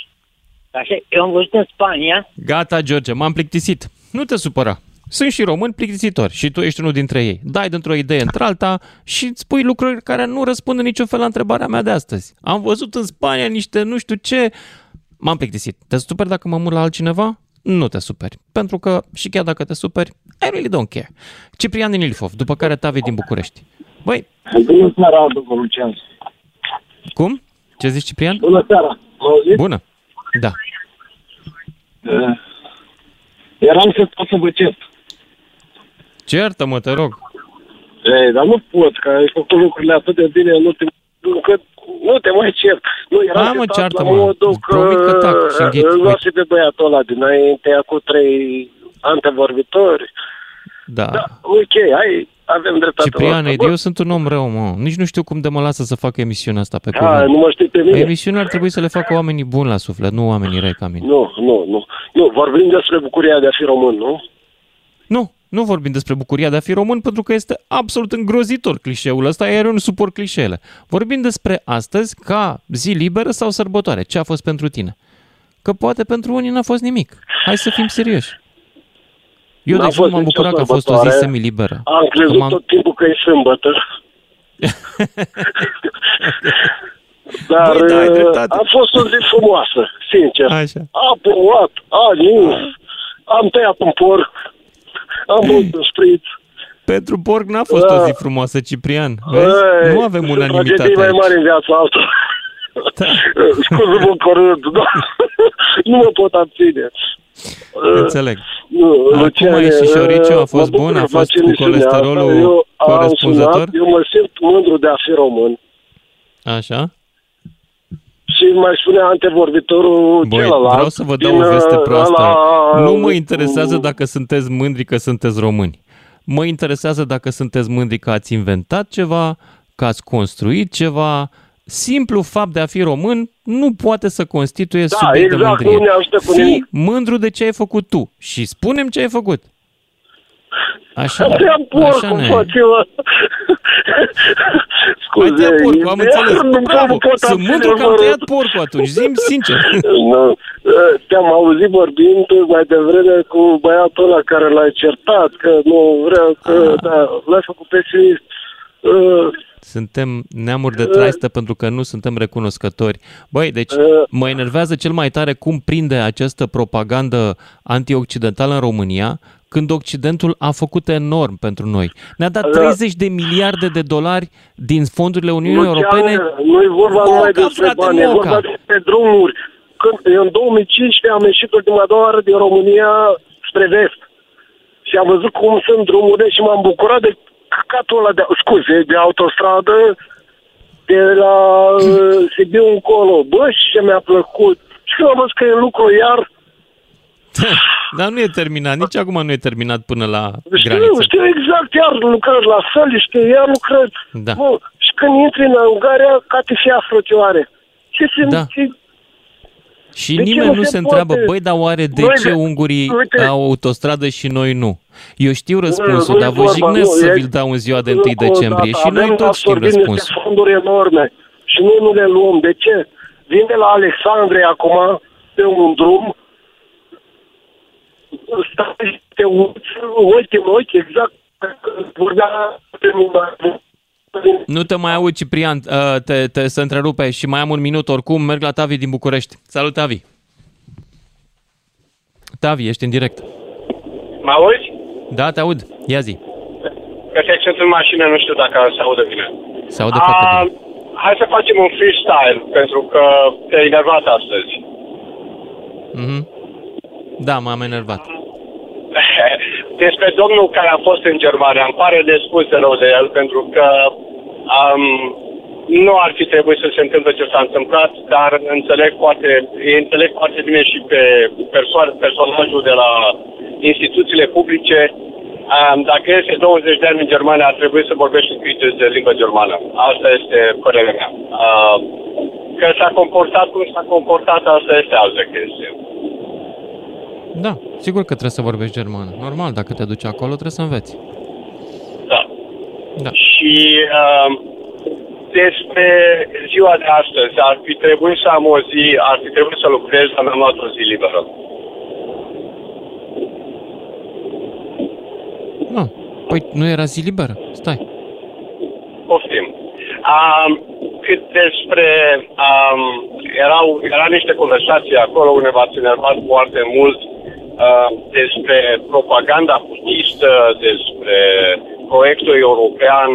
Așa, eu am văzut în Spania... Gata, George, m-am plictisit. Nu te supăra. Sunt și români plictisitori și tu ești unul dintre ei. Dai dintr-o idee într-alta și îți spui lucruri care nu răspund în niciun fel la întrebarea mea de astăzi. Am văzut în Spania niște nu știu ce... M-am plictisit. Te superi dacă mă mut la altcineva? Nu te superi. Pentru că și chiar dacă te superi, I really don't care. Ciprian din Ilfov, după care Tavi din București. Băi... Bună seara, domnul Lucian. Cum? Ce zici, Ciprian? Bună seara. Bună. Da. Uh, eram să pot să vă cert. Certă-mă, te rog. Ei, dar nu pot, că ai făcut lucrurile atât de bine, nu te, că nu te mai cer. Nu, era mă, ceartă, mă. Promit că tac și Îl și pe băiatul ăla dinainte, cu trei antevorbitori. Da. da. Ok, hai, avem dreptate. Cipriane, eu sunt un om rău, mă. Nici nu știu cum de mă lasă să fac emisiunea asta pe cuvânt. Ha, nu mă știi pe mine. Emisiunea ar trebui să le facă oamenii buni la suflet, nu oamenii răi ca mine. Nu, nu, nu. Nu, vorbim despre bucuria de a fi român, nu? Nu, nu vorbim despre bucuria de a fi român pentru că este absolut îngrozitor clișeul ăsta, iar eu nu suport clișeele. Vorbim despre astăzi ca zi liberă sau sărbătoare. Ce a fost pentru tine? Că poate pentru unii n-a fost nimic. Hai să fim serioși. Eu, de exemplu, m-am bucurat că a fost o zi semi-liberă. Am crezut m-am... tot timpul că e sâmbătă. Dar Băi, da, uh, a fost o zi frumoasă, sincer. Așa. A plouat, a nins, am tăiat un porc, am băut un sprit. Pentru porc n-a fost da. o zi frumoasă, Ciprian. Vezi? Ei, nu avem unanimitate mai mare în viața asta. Da. Scuze-mă corând, da. nu mă pot abține. Înțeleg. Nu, Acum Luciane, și șoriciu a fost bun? A fost cu colesterolul eu corespunzător? Sunat, eu mă simt mândru de a fi român. Așa? Și mai spune antevorbitorul Băi, celălalt. vreau să vă dau o veste proastă. La... Nu mă interesează dacă sunteți mândri că sunteți români. Mă interesează dacă sunteți mândri că ați inventat ceva, că ați construit ceva, simplu fapt de a fi român nu poate să constituie da, subiect exact, de mândrie. Nu Fii nimic. mândru de ce ai făcut tu și spunem ce ai făcut. Așa, Te-am așa ne Scuze, Ai porcul, am înțeles. Nu Bravo, sunt mândru că am tăiat porcul atunci, zim sincer. Nu, te-am auzit vorbind mai devreme cu băiatul ăla care l-ai certat, că nu vreau, că, ah. da, l-ai făcut pesimist. Uh, suntem neamuri de traistă pentru că nu suntem recunoscători. Băi, deci mă enervează cel mai tare cum prinde această propagandă antioccidentală în România, când Occidentul a făcut enorm pentru noi. Ne-a dat 30 de miliarde de dolari din fondurile Uniunii nu Europene. Nu e vorba numai despre bani, e vorba despre drumuri. Când, în 2015 am ieșit ultima doua oară din România spre vest și am văzut cum sunt drumurile și m-am bucurat de căcatul ăla de, scuze, de autostradă de la uh, Sibiu încolo. Bă, și ce mi-a plăcut. Și când am văzut că e lucru iar... Dar nu e terminat, nici acum nu e terminat până la știu, graniță. Știu exact, iar lucrări la săli, știu, iar lucrări. Da. Bă, și când intri în Ungaria, ca te fi afrocioare. Ce se da. Ce, și de nimeni nu, nu se, se întreabă, băi, dar oare de noi, ce ungurii uite, au autostradă și noi nu? Eu știu răspunsul, dar vă jignesc să vi-l dau în ziua de 1 decembrie și noi toți știm răspunsul. fonduri enorme și noi nu le luăm. De ce? Vin de la Alexandre acum pe un drum stai te uiți, uite în ochi, exact vorbea nu te mai aud, Ciprian, uh, te, te să întrerupe și mai am un minut oricum. Merg la Tavi din București. Salut, Tavi! Tavi, ești în direct. Mă auzi? Da, te aud. Ia zi. Că sunt în mașină, nu știu dacă se aude bine. Se aude A, foarte bine. Hai să facem un freestyle, pentru că te-ai enervat astăzi. Mm-hmm. Da, m-am enervat. Despre domnul care a fost în Germania, îmi pare de spus de rău de el, pentru că um, nu ar fi trebuit să se întâmple ce s-a întâmplat, dar înțeleg foarte, înțeleg foarte bine și pe perso- personajul de la instituțiile publice. Um, dacă este 20 de ani în Germania, ar trebui să vorbești în de limba germană. Asta este părerea mea. Uh, că s-a comportat cum s-a comportat, asta este altă chestie. Da, sigur că trebuie să vorbești germană. Normal, dacă te duci acolo, trebuie să înveți. Da. da. Și uh, despre ziua de astăzi, ar fi trebuit să am o zi, ar fi trebuit să lucrez, dar mi-am luat o zi liberă. Nu. Păi nu era zi liberă. Stai. Poftim. Um, cât despre... Um, erau, era niște conversații acolo unde v-ați enervat foarte mult uh, despre propaganda putistă, despre proiectul european,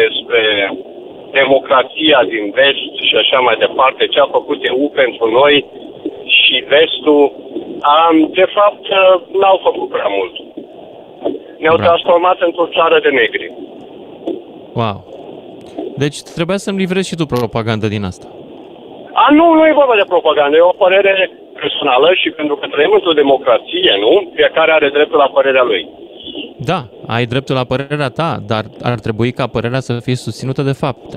despre democrația din vest și așa mai departe, ce a făcut EU pentru noi și vestul, um, de fapt, uh, n-au făcut prea mult. Ne-au Bravo. transformat într-o țară de negri. Wow. Deci trebuia să-mi livrezi și tu propaganda din asta. A, nu, nu e vorba de propagandă, e o părere personală și pentru că trăim într-o democrație, nu? Fiecare are dreptul la părerea lui. Da, ai dreptul la părerea ta, dar ar trebui ca părerea să fie susținută de fapte.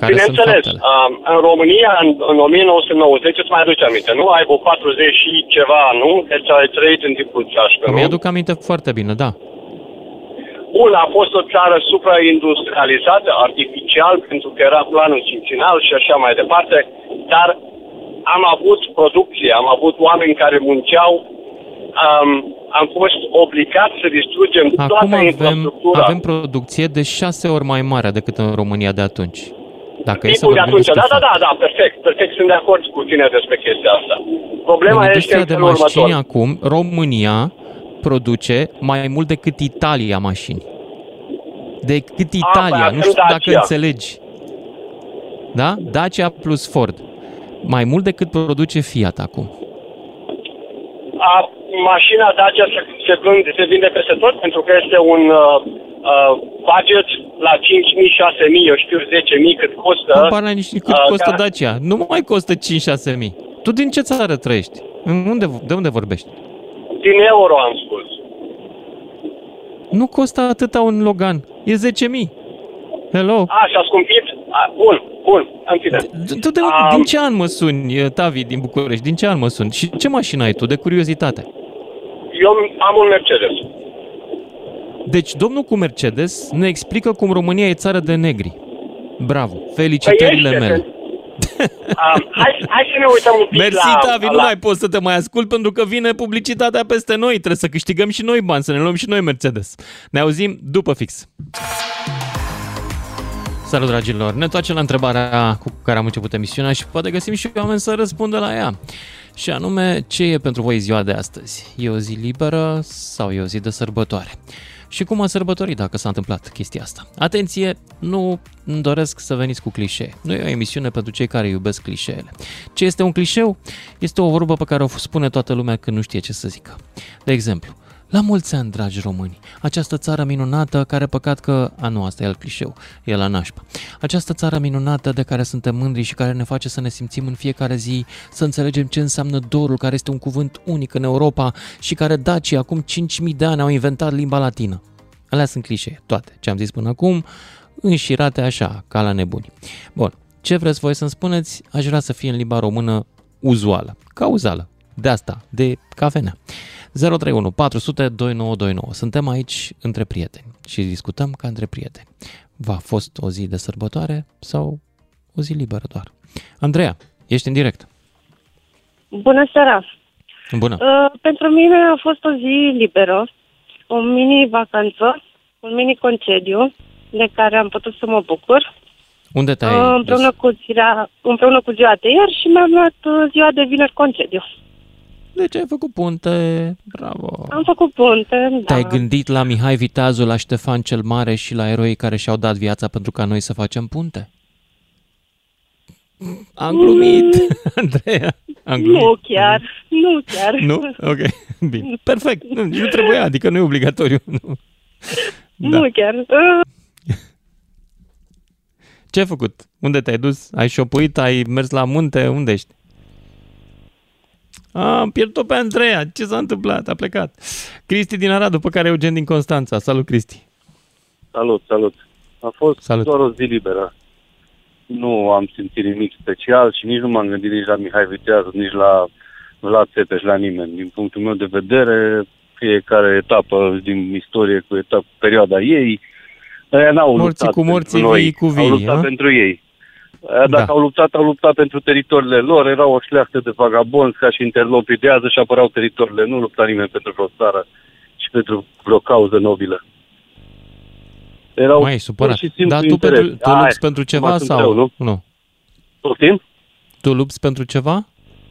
Care Bineînțeles, sunt um, în România, în, în 1990, îți mai aduce aminte, nu? Ai vreo 40 și ceva, nu? Deci ai trăit în timpul ceașcă, nu? Mi-aduc aminte foarte bine, da. Bun, a fost o țară supraindustrializată, artificial, pentru că era planul cincinal și așa mai departe, dar am avut producție, am avut oameni care munceau, um, am fost obligați să distrugem Acum toată avem, infrastructura. avem producție de șase ori mai mare decât în România de atunci. Dacă e să Tipul de vorbim atunci, despre da, da, da, da, perfect, perfect, sunt de acord cu tine despre chestia asta. Problema în este industria în de felul mașini următor. acum, România produce mai mult decât Italia mașini. Decât Italia, păi nu știu avem dacă Dacia. înțelegi. Da? Dacia plus Ford. Mai mult decât produce Fiat acum. A, mașina Dacia se, se, vinde, se vinde peste tot pentru că este un uh, uh, budget la 5.000, 6.000, eu știu, 10.000 cât costă. Habar n-ai nici cât uh, costă ca- Dacia. Nu mai costă 5-6 mii. Tu din ce țară trăiești? În unde, de unde vorbești? Din euro am spus. Nu costă atâta un Logan. E 10 mii. Hello? A, și-a scumpit? A, bun, bun, în fine. Tu de, din ce an mă suni, eh, Tavi, din București? Din ce an mă suni? Și ce mașină ai tu, de curiozitate? Eu am un Mercedes. Deci, domnul cu Mercedes ne explică cum România e țară de negri. Bravo, felicitările Păi este, mele. Um, hai, hai să ne uităm un pic Mersi, la... Tavi, nu mai pot să te mai ascult pentru că vine publicitatea peste noi. Trebuie să câștigăm și noi bani, să ne luăm și noi Mercedes. Ne auzim după fix. Salut, dragilor! Ne întoarcem la întrebarea cu care am început emisiunea și poate găsim și oameni să răspundă la ea. Și anume, ce e pentru voi ziua de astăzi? E o zi liberă sau e o zi de sărbătoare? Și cum a sărbătorit dacă s-a întâmplat chestia asta? Atenție, nu îmi doresc să veniți cu clișee. Nu e o emisiune pentru cei care iubesc clișeele. Ce este un clișeu? Este o vorbă pe care o spune toată lumea când nu știe ce să zică. De exemplu, la mulți ani, dragi români, această țară minunată, care păcat că... A, nu, asta e al clișeu, e la nașpa. Această țară minunată de care suntem mândri și care ne face să ne simțim în fiecare zi, să înțelegem ce înseamnă dorul, care este un cuvânt unic în Europa și care dacii acum 5.000 de ani au inventat limba latină. Alea sunt clișee, toate, ce am zis până acum, înșirate așa, ca la nebuni. Bun, ce vreți voi să-mi spuneți? Aș vrea să fie în limba română uzuală, cauzală, de asta, de cafenea. 031 400 2929. Suntem aici între prieteni și discutăm ca între prieteni. Va fost o zi de sărbătoare sau o zi liberă doar? Andreea, ești în direct. Bună seara! Bună. Uh, pentru mine a fost o zi liberă, o mini-vacanță, un mini-concediu de care am putut să mă bucur. Unde te-ai Uh, împreună, cu ziua, împreună cu ziua de ieri și mi-am luat uh, ziua de vineri concediu. Deci ai făcut punte, bravo. Am făcut punte, da. Te-ai gândit la Mihai Viteazu, la Ștefan cel Mare și la eroii care și-au dat viața pentru ca noi să facem punte? Am glumit, Andreea. Am glumit. Nu chiar, nu chiar. Nu? Ok, bine. Perfect. Nu, nu trebuia, adică nu e obligatoriu. Nu. Da. Nu chiar. Uh, Ce ai făcut? Unde te-ai dus? Ai șopuit? Ai mers la munte? Unde ești? A, am pierdut pe Andreea. Ce s-a întâmplat? A plecat. Cristi din Arad, după care Eugen din Constanța. Salut, Cristi. Salut, salut. A fost Salut. doar o zi liberă. Nu am simțit nimic special și nici nu m-am gândit nici la Mihai Vitează, nici la Vlad Țepeș, la nimeni. Din punctul meu de vedere, fiecare etapă din istorie cu etapă, perioada ei, aia n-au Morții luptat cu morții, pentru noi, vii cu au vii, luptat a? pentru ei. Aia, Dacă Da. au luptat, au luptat pentru teritoriile lor, erau o șleachtă de vagabonzi ca și interlopii de azi și apărau teritoriile. Nu lupta nimeni pentru vreo țară și pentru vreo cauză nobilă. Erau Mai ești supărat. pur și simplu Dar tu, interes. pentru, tu Aia, lupți pentru ceva acum sunt sau... eu, nu? nu? Poftim? Tu lupți pentru ceva?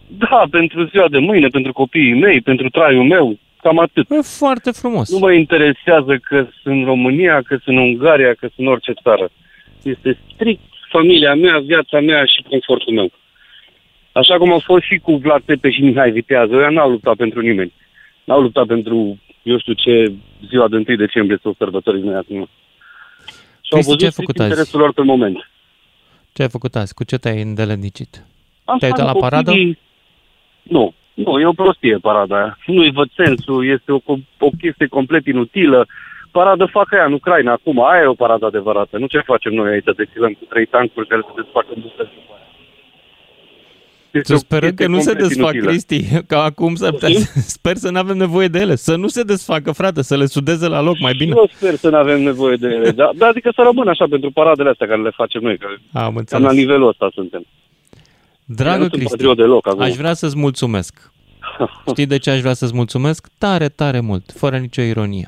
Da, pentru ziua de mâine, pentru copiii mei, pentru traiul meu, cam atât. E foarte frumos. Nu mă interesează că sunt în România, că sunt în Ungaria, că sunt în orice țară. Este strict familia mea, viața mea și confortul meu. Așa cum a fost și cu Vlad Tepe și Mihai Vitează, ăia n-au luptat pentru nimeni. N-au luptat pentru, eu știu ce, ziua de 1 decembrie sau sărbătorii noi acum. Și au Cristi, ce ai văzut făcut strict azi? interesul lor pe moment. Ce ai făcut azi? Cu ce te-ai îndeletnicit? Am Te-ai uitat stat la cu paradă? copiii. Nu, nu, e o prostie parada aia. Nu-i văd sensul, este o, o chestie complet inutilă. Paradă fac aia în Ucraina acum, aia e o paradă adevărată. Nu ce facem noi aici, desfilăm cu trei tancuri care se desfacă în bucăți. Să sperăm că nu se desfac, Cristi, că acum s-ar putea, sper să nu avem nevoie de ele. Să nu se desfacă, frate, să le sudeze la loc mai bine. Eu sper să nu avem nevoie de ele, da, da, adică să rămână așa pentru paradele astea care le facem noi, că Am cam la nivelul ăsta suntem. Dragă Cristi, deloc, acum. aș vrea să-ți mulțumesc. Știi de ce aș vrea să-ți mulțumesc? Tare, tare mult, fără nicio ironie.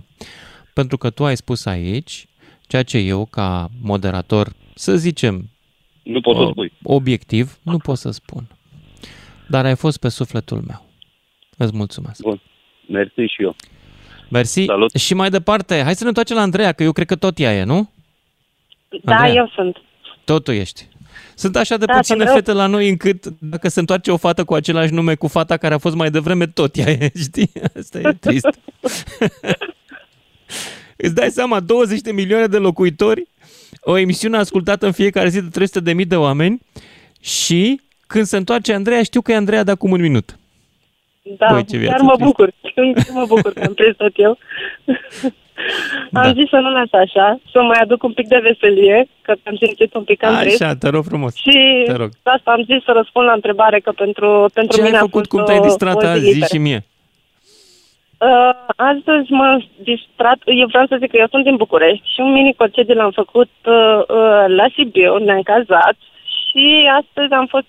Pentru că tu ai spus aici ceea ce eu, ca moderator, să zicem, nu pot să spui. obiectiv, nu pot să spun. Dar ai fost pe sufletul meu. Îți mulțumesc. Bun. Mersi și eu. Mersi. Salut. Și mai departe, hai să ne întoarcem la Andreea, că eu cred că tot ea e, nu? Da, Andreea. eu sunt. Tot tu ești. Sunt așa de Da, puține sunt eu. fete la noi încât dacă se întoarce o fată cu același nume cu fata care a fost mai devreme, tot ea e, știi? Asta e trist. Îți dai seama, 20 de milioane de locuitori, o emisiune ascultată în fiecare zi de 300 de mii de oameni și când se întoarce Andreea, știu că e Andreea de acum un minut. Da, Băi, ce viață chiar mă tristă. bucur. Chiar mă bucur că am prins tot eu. Da. Am zis să nu las așa, să mai aduc un pic de veselie, că am simțit un pic cam trist. Așa, te rog frumos. Și Te rog. de asta am zis să răspund la întrebare, că pentru, pentru Ce mine ai a făcut, fost cum o, te-ai distrat o zi azi? Zi liberă. și mie. Uh, astăzi m-am distrat, eu vreau să zic că eu sunt din București și un mini concediu l-am făcut uh, uh, la Sibiu, ne-am cazat și astăzi am fost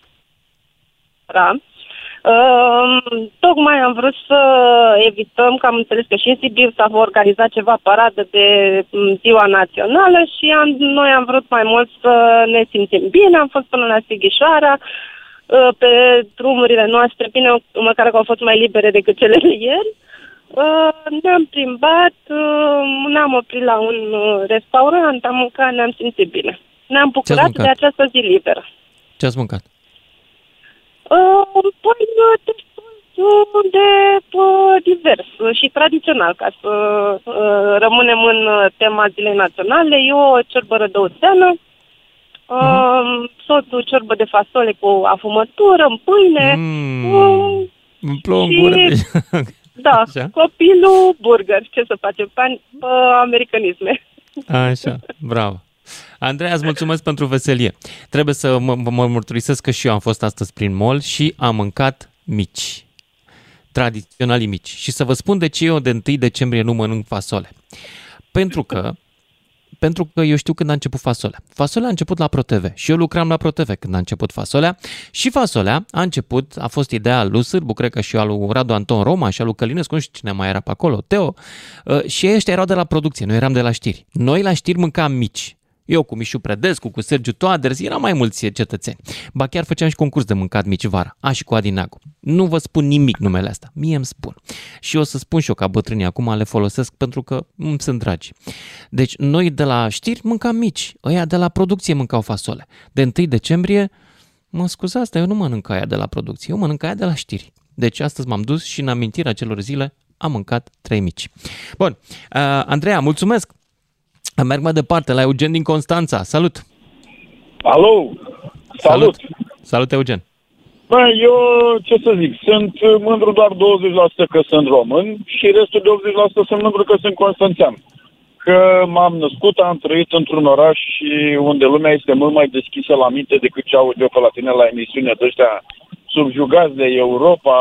da. Uh, tocmai am vrut să evităm, că am înțeles că și în Sibiu s-a organizat ceva paradă de m, ziua națională și am, noi am vrut mai mult să ne simțim bine, am fost până la Sighișoara, uh, pe drumurile noastre, bine, măcar că au fost mai libere decât cele de ieri. Uh, ne-am plimbat, uh, ne-am oprit la un uh, restaurant, am mâncat, ne-am simțit bine. Ne-am bucurat mâncat? de această zi liberă. Ce ați mâncat? Uh, păi, uh, destul de uh, divers uh, și tradițional, ca să uh, rămânem în uh, tema zilei naționale. Eu o ciorbă rădăuțeană, uh, soțul ciorbă de fasole cu afumătură, în pâine, Mm, uh, îmi plouă în și- gură. deci- da, Așa? copilul burger, ce să facem, pe, pe americanisme. Așa, bravo. Andreea, îți mulțumesc pentru veselie. Trebuie să mă, mă mă mărturisesc că și eu am fost astăzi prin mall și am mâncat mici. Tradiționalii mici. Și să vă spun de ce eu de 1 decembrie nu mănânc fasole. Pentru că pentru că eu știu când a început fasolea. Fasolea a început la ProTV și eu lucram la ProTV când a început fasolea și fasolea a început, a fost ideea lui Sârbu, cred că și a lui Radu Anton Roma și a lui Călinescu, nu știu cine mai era pe acolo, Teo, uh, și ei ăștia erau de la producție, noi eram de la știri. Noi la știri mâncam mici. Eu cu Mișu Predescu, cu Sergiu Toaders, eram mai mulți cetățeni. Ba chiar făceam și concurs de mâncat mici vara. A, și cu Adi Nagu. Nu vă spun nimic numele astea. Mie îmi spun. Și o să spun și eu ca bătrânii acum le folosesc pentru că îmi sunt dragi. Deci noi de la știri mâncam mici. Ăia de la producție mâncau fasole. De 1 decembrie, mă scuzați, dar eu nu mănânc aia de la producție. Eu mănânc aia de la știri. Deci astăzi m-am dus și în amintirea celor zile am mâncat trei mici. Bun. Uh, Andreea, mulțumesc. Merg mai departe la Eugen din Constanța. Salut! Alo! Salut! Salut, Eugen! Bă, eu ce să zic, sunt mândru doar 20% că sunt român și restul de 80% sunt mândru că sunt constanțean. Că m-am născut, am trăit într-un oraș și unde lumea este mult mai deschisă la minte decât ce aud eu pe la tine la emisiune de ăștia subjugați de Europa.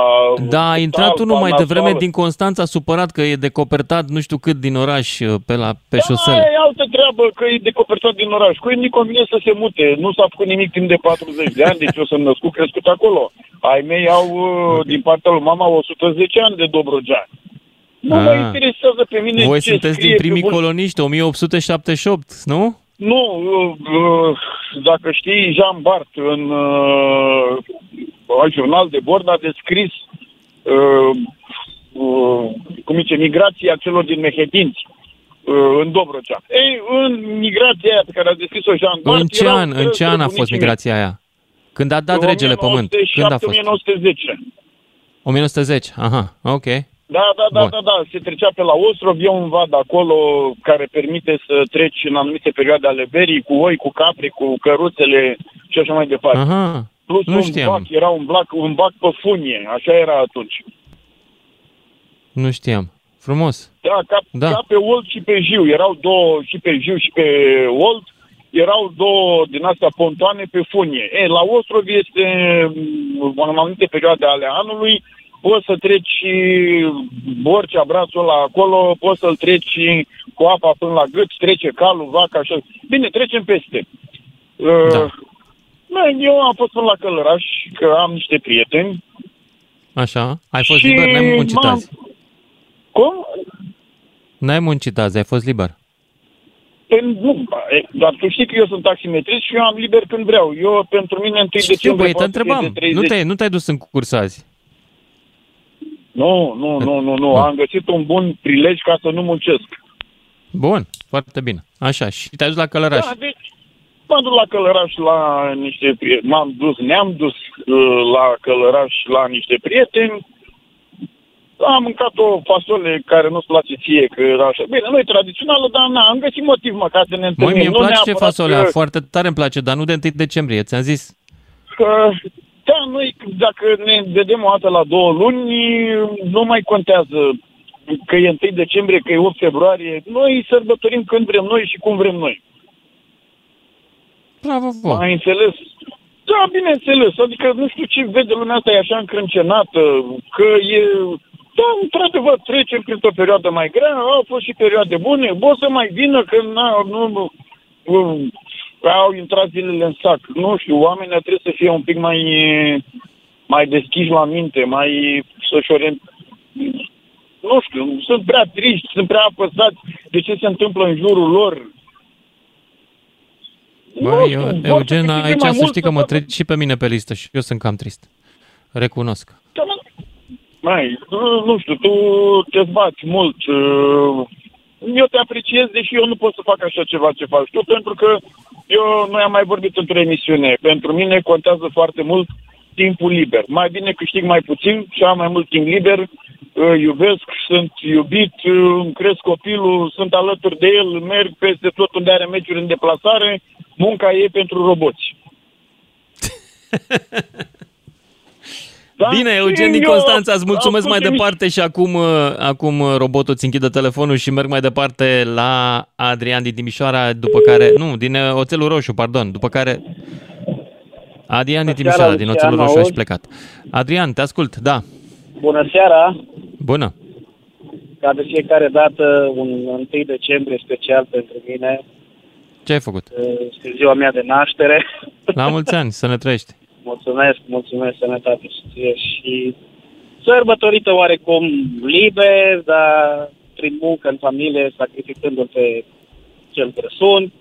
Da, a intrat Talpa unul mai devreme nasoală. din Constanța supărat că e decopertat nu știu cât din oraș uh, pe, la, pe șosele. Aia e altă treabă, că e decopertat din oraș. Cui nu convine să se mute? Nu s-a făcut nimic timp de 40 de ani, deci eu sunt născut, crescut acolo. Ai mei au, uh, din partea lui mama, 110 ani de Dobrogea. Nu mă Ah. interesează pe mine Voi ce sunteți scrie din pe primii bun- coloniști, 1878, nu? Nu, uh, uh, dacă știi, Jean Bart în uh, un jurnal de bord a descris uh, uh, cum zice, migrația celor din Mehedinți uh, în Dobrogea. Ei, în migrația aia pe care a descris-o Jean Bart... În ce erau an, în ce an a fost străbunicii migrația aia? Când a dat mei. regele pământ? Când a fost? 1910. 1910, aha, ok. Da, da, da, Bun. da, da, se trecea pe la Ostrov, e un vad acolo care permite să treci în anumite perioade ale verii, cu oi, cu capri, cu căruțele și așa mai departe. Aha, Plus nu un știam. bac, era un bac, un bac pe funie, așa era atunci. Nu știam. Frumos. Da, ca, Da. ca pe Olt și pe Jiu. Erau două, și pe Jiu și pe Olt, erau două din astea pontoane pe funie. E, la Ostrov este, mm, în anumite perioade ale anului, poți să treci Borcea, brațul ăla acolo, poți să-l treci cu apa până la gât, trece calul, vaca, așa. Bine, trecem peste. Da. Eu am fost până la Călăraș, că am niște prieteni. Așa. Ai fost Și liber, n-ai muncit m-am- azi. Cum? N-ai muncit azi, ai fost liber. Păi nu, e, dar tu știi că eu sunt taximetrist și eu am liber când vreau. Eu, pentru mine, întâi Știu, decembrie băi, te poate să fie întrebam. de 30. Nu te, nu te-ai dus în curs azi. Nu, nu, nu, nu, nu. Am găsit un bun prilej ca să nu muncesc. Bun, foarte bine. Așa, și te-ai dus la Călăraș. Da, deci m-am dus la Călăraș la niște prieteni. M-am dus, ne-am dus uh, la Călăraș la niște prieteni. Am mâncat o fasole care nu-ți place ție, că era așa. Bine, nu e tradițională, dar na, am găsit motiv măcar să ne Măi, întâlnim. mie îmi Nu place neapărat fasolea, că- foarte tare îmi place, dar nu de 1 decembrie, ți-am zis. că, da, noi, dacă ne vedem o dată la două luni, nu mai contează că e 1 decembrie, că e 8 februarie. Noi sărbătorim când vrem noi și cum vrem noi. Bravo, vă. Ai înțeles? Da, bineînțeles. Adică nu știu ce vede lumea asta e așa încrâncenată, că e... Da, într-adevăr, trecem printr-o perioadă mai grea, au fost și perioade bune, o să mai vină că na, nu, nu, nu, au intrat zilele în sac. Nu știu, oamenii trebuie să fie un pic mai, mai deschiși la minte, mai să-și orient... Nu știu, sunt prea triști, sunt prea apăsați de ce se întâmplă în jurul lor. Băi, știu, eu, vor să Eugen, câștige aici mai să mult știi că mă treci și pe mine pe listă și eu sunt cam trist. Recunosc. Mai, nu, nu știu, tu te bați mult. uh, Eu te apreciez, deși eu nu pot să fac așa ceva ce faci tu, pentru că eu, noi am mai vorbit într-o emisiune. Pentru mine contează foarte mult timpul liber. Mai bine câștig mai puțin și am mai mult timp liber, uh, iubesc, sunt iubit, uh, îmi cresc copilul, sunt alături de el, merg peste tot unde are meciuri în deplasare, munca e pentru roboți. Da? Bine, Eugen din Eu Constanța, îți mulțumesc mai ascult departe și acum, uh, acum uh, robotul îți închide telefonul și merg mai departe la Adrian din Timișoara, după care, nu, din uh, Oțelul Roșu, pardon, după care Adrian din Bună seara, Timișoara, din Lucian, Oțelul mă Roșu, aș auzi? plecat. Adrian, te ascult, da, Bună seara! bună. Ca de fiecare dată, un 1 decembrie special pentru mine. Ce ai făcut? Este ziua mea de naștere. La mulți ani, să ne trăiești. Mulțumesc, mulțumesc, sănătate și ție și sărbătorită oarecum liber, dar prin muncă în familie, sacrificându-l pe cel Crăsun.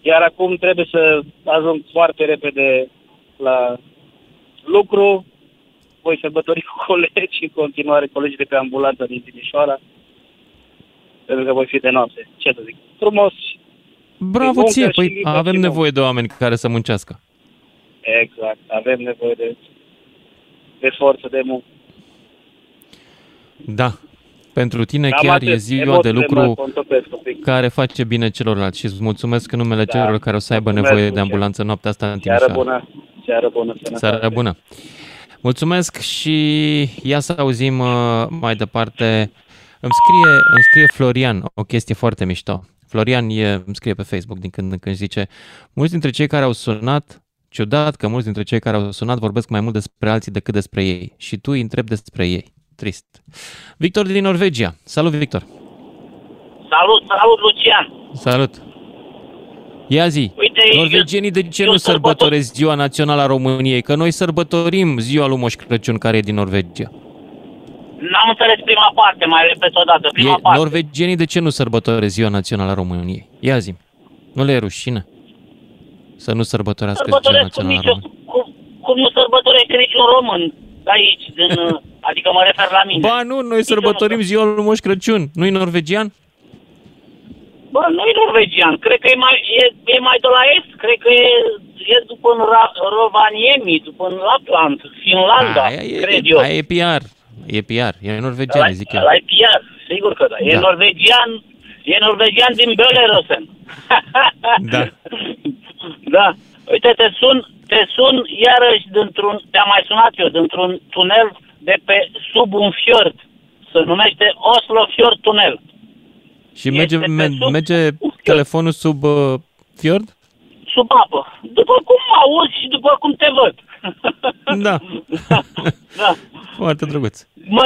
Iar acum trebuie să ajung foarte repede la lucru. Voi sărbători cu colegi în continuare, colegii de pe ambulanță din Timișoara, pentru că voi fi de noapte. Ce să zic? Frumos. Bravo muncă ție, și păi liber avem și nevoie de oameni care să muncească. Exact. Avem nevoie de, de forță de muncă. Da, pentru tine Cam chiar atât. e ziua de Emoțiile mă lucru contopesc un pic. care face bine celorlalți și îți mulțumesc în numele Da. celor care o să aibă Mulțumesc, nevoie de Lucian. ambulanță noaptea asta în Seară Timișoara. bună. Seară bună. Sănătate. Seara bună! Mulțumesc și ia să auzim uh, mai departe. Îmi scrie, îmi scrie Florian o chestie foarte mișto. Florian e, îmi scrie pe Facebook din când în când și zice Mulți dintre cei care au sunat, ciudat că mulți dintre cei care au sunat vorbesc mai mult despre alții decât despre ei și tu îi întrebi despre ei. Trist. Victor din Norvegia. Salut, Victor! Salut, salut, Lucian! Salut! Ia zi, Uite, norvegienii de ce eu nu sărbător- sărbătoresc ziua națională a României? Că noi sărbătorim ziua lui Moș Crăciun care e din Norvegia. N-am înțeles prima parte, mai repet o dată. Prima E, parte. norvegienii de ce nu sărbătoresc ziua națională a României? Ia zi Nu le e rușine să nu sărbătorească ziua Sărbătoresc cum, națională a nicio, României? cum, cum nu sărbătorește niciun român aici, din, uh, adică mă refer la mine. Ba nu, noi sărbătorim ziua lui Moș Crăciun. Nu-i norvegian? Bă, nu e norvegian, cred că e mai, e, e mai de la est, cred că e, e după în Ra, Rovaniemi, după în Lapland, Finlanda, Aia e, cred eu. aia e PR. E PR. E norvegian, zic eu. La PR, sigur că da. E Da. norvegian, e norvegian din Belarus. Da. Da. Uite, te sun, te sun iarăși dintr-un, te-am mai sunat eu, dintr-un tunel de pe sub un fiord. Se numește Oslo Fjord Tunel. Și merge, Este pe me, sub- merge telefonul sub uh, fiord? Sub apă. După cum auzi și după cum te văd. Da. da. Foarte drăguț. Mă,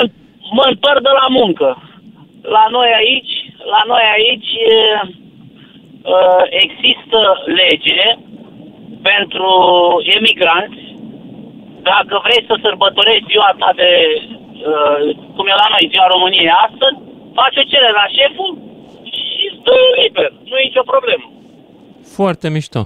mă întorc de la muncă. La noi aici, la noi aici e, uh, există lege pentru emigranți. Dacă vrei să sărbătorești ziua ta de, uh, cum e la noi, ziua României astăzi, faci o cerere la șeful și stă liber. Nu e nicio problemă. Foarte mișto.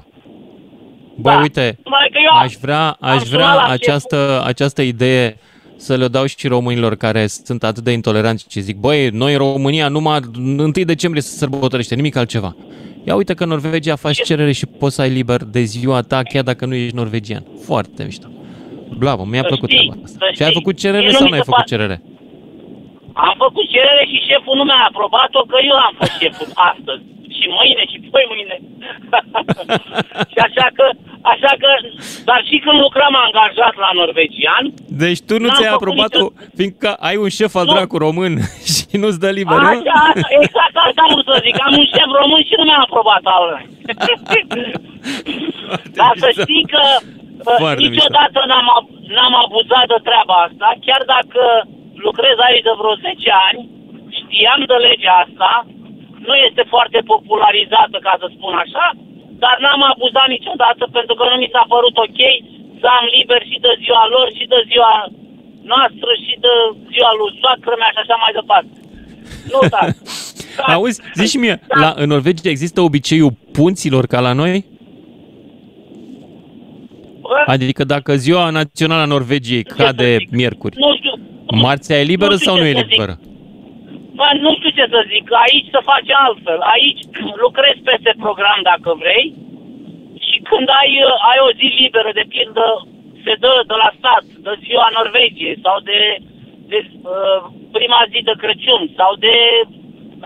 Băi, Da. uite, Numai că eu am- aș vrea, aș sunat vrea la această, această idee să le dau și românilor care sunt atât de intoleranți și zic, băi, noi în România numai 1 decembrie se sărbătorește, nimic altceva. Ia uite că în Norvegia faci cerere și poți să ai liber de ziua ta, chiar dacă nu ești norvegian. Foarte mișto. Bravo, mi-a Să plăcut știi, treaba asta. să Și ai știi. făcut cerere Mie nu sau mi nu ai se făcut pare- cerere? Am făcut cerere și șeful nu mi-a aprobat-o că eu am fost șeful astăzi. Și mâine și poi mâine. și așa că, așa că, dar și când lucram angajat la norvegian, Deci tu nu N-am ți-ai făcut aprobat nicio- o, fiindcă ai un șef al dracu român și nu-ți dă liber, nu? Așa, exact asta am vrut să zic. Am un șef român și nu mi-a aprobat al Dar să știi că uh, Foarte niciodată n-am, ab- n-am abuzat de treaba asta, chiar dacă lucrez aici de vreo 10 ani, știam de legea asta, nu este foarte popularizată, ca să spun așa, dar n-am abuzat niciodată pentru că nu mi s-a părut ok să am liber și de ziua lor și de ziua noastră și de ziua lui soacră mea și așa mai departe. Nu, da. Auzi, zici și mie, la, în Norvegia există obiceiul punților ca la noi? Adică dacă ziua națională a Norvegiei cade miercuri, Nu știu, marțea e liberă nu știu sau ce nu e să zic. liberă? Bă, nu știu ce să zic, aici se face altfel. Aici lucrezi peste program dacă vrei și când ai, uh, ai o zi liberă, de pildă, se dă de la stat, de ziua Norvegiei sau de, de uh, prima zi de Crăciun sau de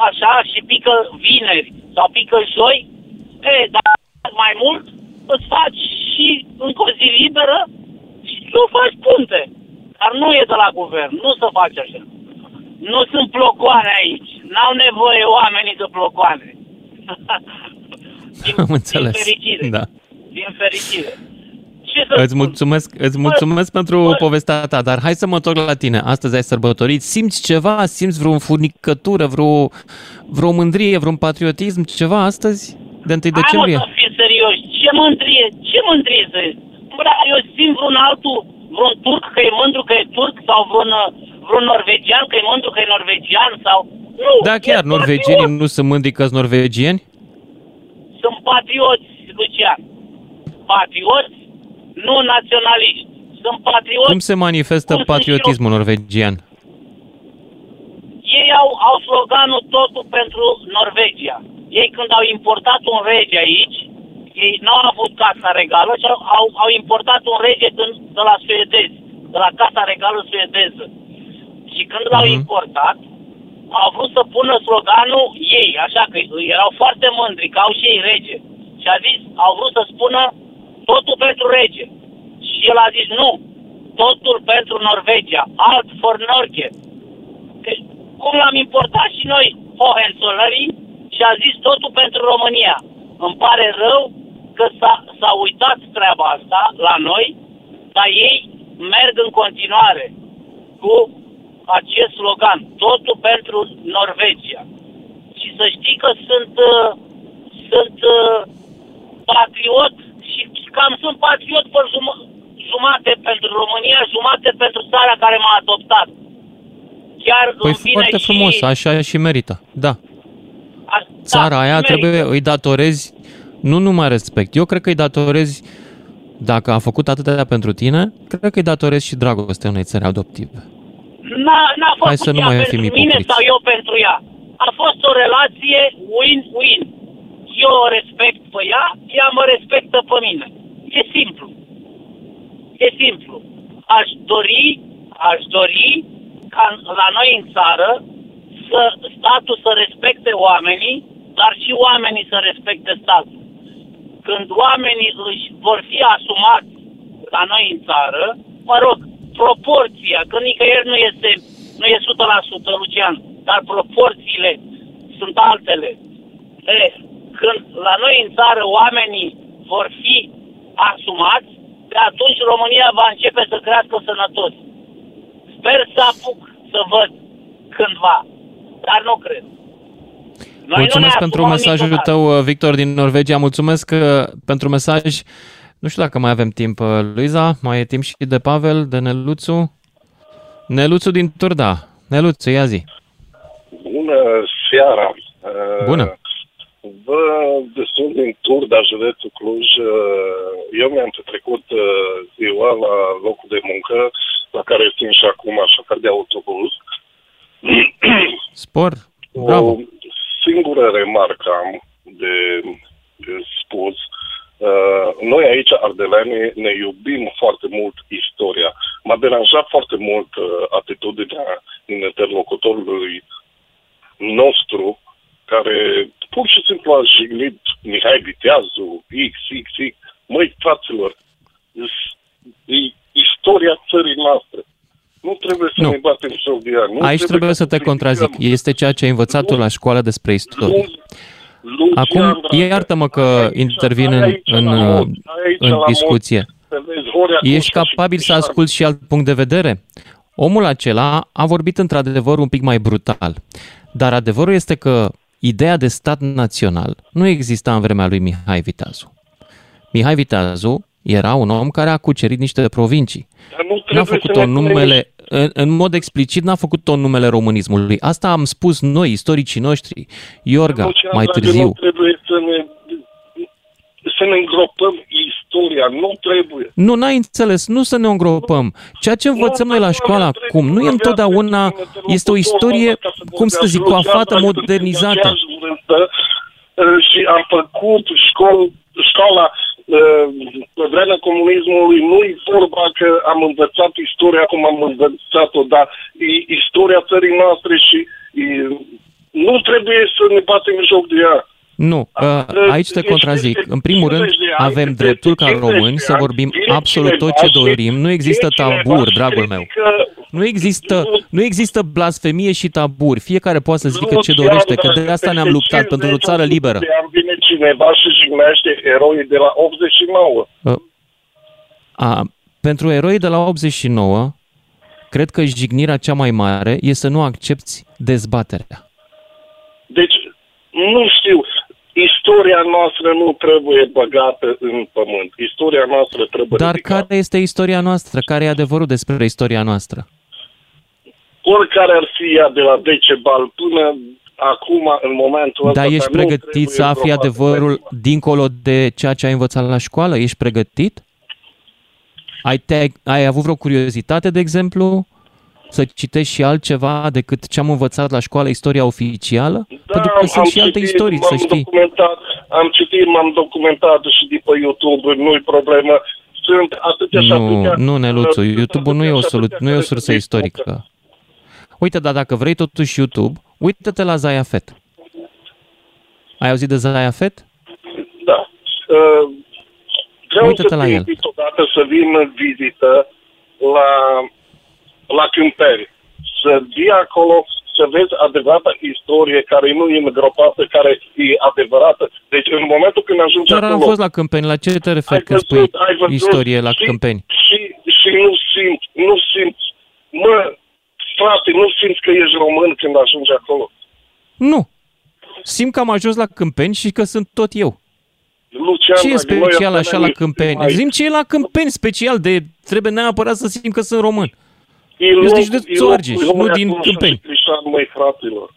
așa și pică vineri sau pică joi, e, dar mai mult îți faci și încă o zi liberă și tu faci punte. Dar nu e de la guvern, nu se face așa. Nu sunt blocoane aici. N-au nevoie oamenii de blocoane. Am înțeles. fericire. Da. Din fericire. Ce să Îți spun? mulțumesc, îți mulțumesc pentru povestea ta, dar hai să mă întorc la tine. Astăzi ai sărbătorit. Simți ceva? Simți vreo furnicătură, vreo, vreo mândrie, vreun patriotism, ceva astăzi? De 1 decembrie? Hai mă să fii serios. Ce mândrie? Ce mândrie să Bă, eu simt vreun altul, vreun turc că e mândru că e turc sau vreun, vreun norvegian că e mândru că e norvegian sau... Nu, Da, chiar, e norvegienii patriot. nu sunt mândri că norvegieni? Sunt patrioți, Lucian. Patrioți, nu naționaliști. Sunt patrioți. Cum se manifestă cum sunt și eu. patriotismul norvegian? Ei au, au sloganul totul pentru Norvegia. Ei când au importat un rege aici, ei n-au avut casa regală, ci au, au, au importat un rege din, de la suedezi, de la casa regală suedeză. Și când l-au importat, au vrut să pună sloganul ei, așa că erau foarte mândri că au și ei rege. Și a zis, au vrut să spună totul pentru rege. Și el a zis nu, totul pentru Norvegia, alt for Norge. Deci, cum l-am importat și noi Hohenzollernii și a zis totul pentru România. Îmi pare rău că s-a, s-a uitat treaba asta la noi, dar ei merg în continuare cu acest slogan, totul pentru Norvegia. Și să știi că sunt, uh, sunt uh, patriot și cam sunt patriot pe jum- jumate pentru România, jumate pentru țara care m-a adoptat. Chiar Păi îmi vine foarte și... frumos, așa și merită. Da. A, Țara da, aia merită. trebuie, îi datorezi nu numai respect. Eu cred că îi datorezi, dacă a făcut atâtea pentru tine, cred că îi datorezi și dragostea unei țări adoptive. N-a, n-a făcut Hai să nu ea mai pentru fim mine ipocriți. sau eu pentru ea. A fost o relație win-win. Eu o respect pe ea, ea mă respectă pe mine. E simplu. E simplu. Aș dori, aș dori ca la noi în țară să statul să respecte oamenii, dar și oamenii să respecte statul. Când oamenii își vor fi asumați la noi în țară, mă rog, proporția, că nicăieri nu este nu e 100%, Lucian, dar proporțiile sunt altele. E, când la noi în țară oamenii vor fi asumați, de atunci România va începe să crească sănătos. Sper să apuc să văd cândva, dar nu cred. Noi Mulțumesc pentru mesajul niciodată. tău, uh, Victor, din Norvegia. Mulțumesc uh, pentru mesaj. Nu știu dacă mai avem timp, uh, Luiza. Mai e timp și de Pavel, de Neluțu. Neluțu din Turda. Neluțu, ia zi. Bună seara! Bună! Vă sunt din Turda, județul Cluj. Eu mi-am petrecut ziua la locul de muncă, la care sunt și acum șofer de autobuz. Spor! Bravo! O singură remarcă am de, de spus. Uh, noi aici, ardeleni, ne iubim foarte mult istoria. M-a deranjat foarte mult uh, atitudinea interlocutorului nostru, care pur și simplu a jignit Mihai Viteazu, X, X, X. Măi, fraților, e istoria țării noastre. Nu trebuie să nu. ne batem joc de ea. Nu Aici trebuie, trebuie să te contrazic. Este ceea ce ai învățat tu la școală despre istorie. Acum, iartă-mă că intervin în, în, în discuție. Ești capabil să asculți și alt punct de vedere? Omul acela a vorbit într-adevăr un pic mai brutal. Dar adevărul este că ideea de stat național nu exista în vremea lui Mihai Viteazu. Mihai Viteazu era un om care a cucerit niște provincii. N-a făcut-o numele, în, în mod explicit, n-a făcut-o numele românismului. Asta am spus noi, istoricii noștri, Iorga, Lucian, mai târziu. Nu trebuie să ne, să ne îngropăm istoria, nu trebuie. Nu, n-ai înțeles, nu să ne îngropăm. Ceea ce învățăm noi la școală acum nu e întotdeauna, este o istorie, cum să zic, coafată, modernizată. Și am făcut școala pe vremea comunismului nu-i vorba că am învățat istoria cum am învățat-o, dar e istoria țării noastre și e, nu trebuie să ne batem joc de ea. Nu, aici te contrazic. În primul rând, avem dreptul ca români să vorbim absolut tot ce dorim. Nu există taburi, dragul meu. Nu există, nu există blasfemie și taburi. Fiecare poate să zică ce dorește, că de asta ne-am luptat pentru o țară liberă. Vine cineva și jignește eroii de la 89. A, pentru eroii de la 89, cred că jignirea cea mai mare este să nu accepti dezbaterea. Deci, nu știu, istoria noastră nu trebuie băgată în pământ. Istoria noastră trebuie Dar ridicată. care este istoria noastră? Care e adevărul despre istoria noastră? Oricare ar fi ea de la Decebal până acum, în momentul ăsta... Dar ești pregătit să afli adevărul dincolo de ceea ce ai învățat la școală? Ești pregătit? Ai, te, ai avut vreo curiozitate, de exemplu? Să citești și altceva decât ce am învățat la școală, istoria oficială? Da, Pentru că sunt și alte istorii, să știi. Documentat, am citit, m-am documentat și de pe YouTube, nu-i problemă. Sunt atâtea Nu, nu, Neluțu, YouTube-ul nu e o, solu- nu e o sursă istorică. Uite, dar dacă vrei totuși YouTube, uită-te la Zayafet. Ai auzit de Zayafet? Da. Uh, vreau Uită-te să la el. odată să vin în vizită la la câmperi, să vii acolo să vezi adevărata istorie care nu e îngropată, care e adevărată. Deci în momentul când ajungi Dar acolo... am fost la Câmpeni, la ce te referi când spui ai văzut, istorie la și, Câmpeni? Și, și nu simți, nu simți, mă, frate, nu simți că ești român când ajungi acolo. Nu. Simt că am ajuns la Câmpeni și că sunt tot eu. Lucian, ce e special așa la Câmpeni? Zim ce e la Câmpeni special de trebuie neapărat să simt că sunt român. Eu sunt din județul Argeș, nu din Câmpeni. Măi, fraților.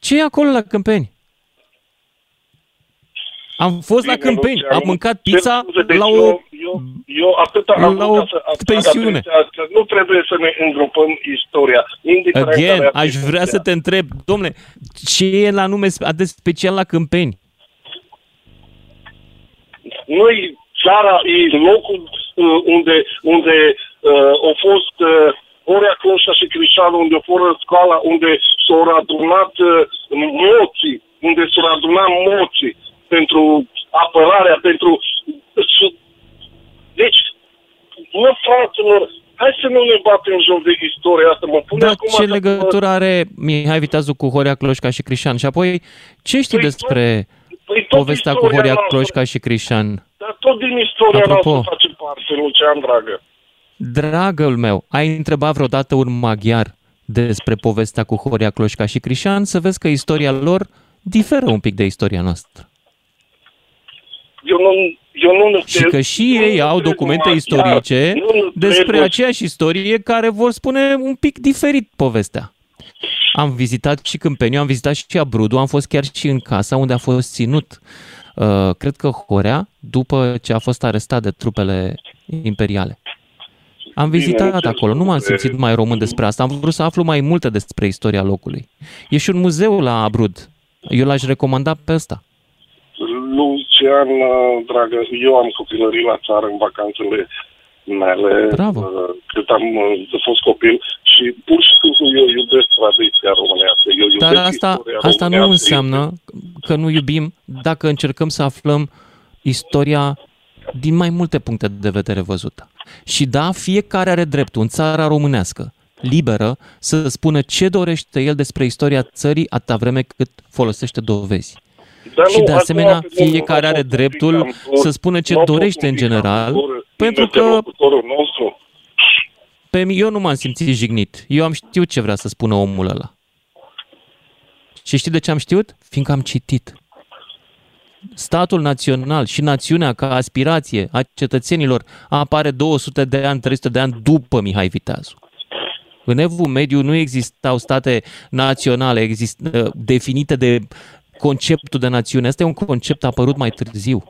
Ce e acolo la Câmpeni? Am fost Bine, la Câmpeni, Lucian, am mâncat pizza deci la o, eu, eu, eu atâta am la o pensiune. Că nu trebuie să ne îngropăm istoria. Again, aș vrea să te întreb, domnule, ce e la nume atât special la Câmpeni? Noi, țara e locul uh, unde, unde uh, au fost uh, Orea Conșa și Crișanu, unde fără școala, unde s-au adunat uh, moții, unde s-au adunat moții pentru apărarea, pentru... Deci, mă, fraților, hai să nu ne batem joc de istoria asta? Mă pune Dar acum ce că- legătură are Mihai Viteazu cu Horia Cloșca și Crișan? Și apoi, ce știi despre păi tot povestea cu istoria Horia noastră. Cloșca și Crișan? Dar tot din istoria Apropo. noastră face parte, Lucian, dragă. Dragul meu, ai întrebat vreodată un maghiar despre povestea cu Horia Cloșca și Crișan să vezi că istoria lor diferă un pic de istoria noastră. Eu nu, eu nu Și că și ei au documente istorice despre aceeași istorie care vor spune un pic diferit povestea. Am vizitat și Câmpeniu, am vizitat și Abrudu, am fost chiar și în casa unde a fost ținut, uh, cred că Horea, după ce a fost arestat de trupele imperiale. Am vizitat acolo, nu m-am simțit mai român despre asta, am vrut să aflu mai multe despre istoria locului. E și un muzeu la Abrud. Eu l-aș recomanda pe ăsta. Lucian, uh, dragă, eu am copilărit la țară în vacanțele mele, Bravo. uh, cât am uh, fost copil și pur și simplu eu iubesc tradiția românească. Eu iubesc Dar asta, istoria asta nu românească. înseamnă că nu iubim dacă încercăm să aflăm istoria din mai multe puncte de vedere văzută. Și da, fiecare are dreptul în țara românească, liberă, să spună ce dorește el despre istoria țării atâta vreme cât folosește dovezi. Dar și nu, de acum, asemenea, pe domnul, fiecare are acum, dreptul un pic am să spună ce nu a fost dorește un în pic general, am pentru că interlocutorul nostru. pe mine, eu nu m-am simțit jignit. Eu am știut ce vrea să spună omul ăla. Și știi de ce am știut? Fiindcă am citit. Statul național și națiunea ca aspirație a cetățenilor apare 200 de ani, 300 de ani după Mihai Viteazu. În Evul Mediu nu existau state naționale exist, uh, definite de conceptul de națiune. Asta e un concept apărut mai târziu.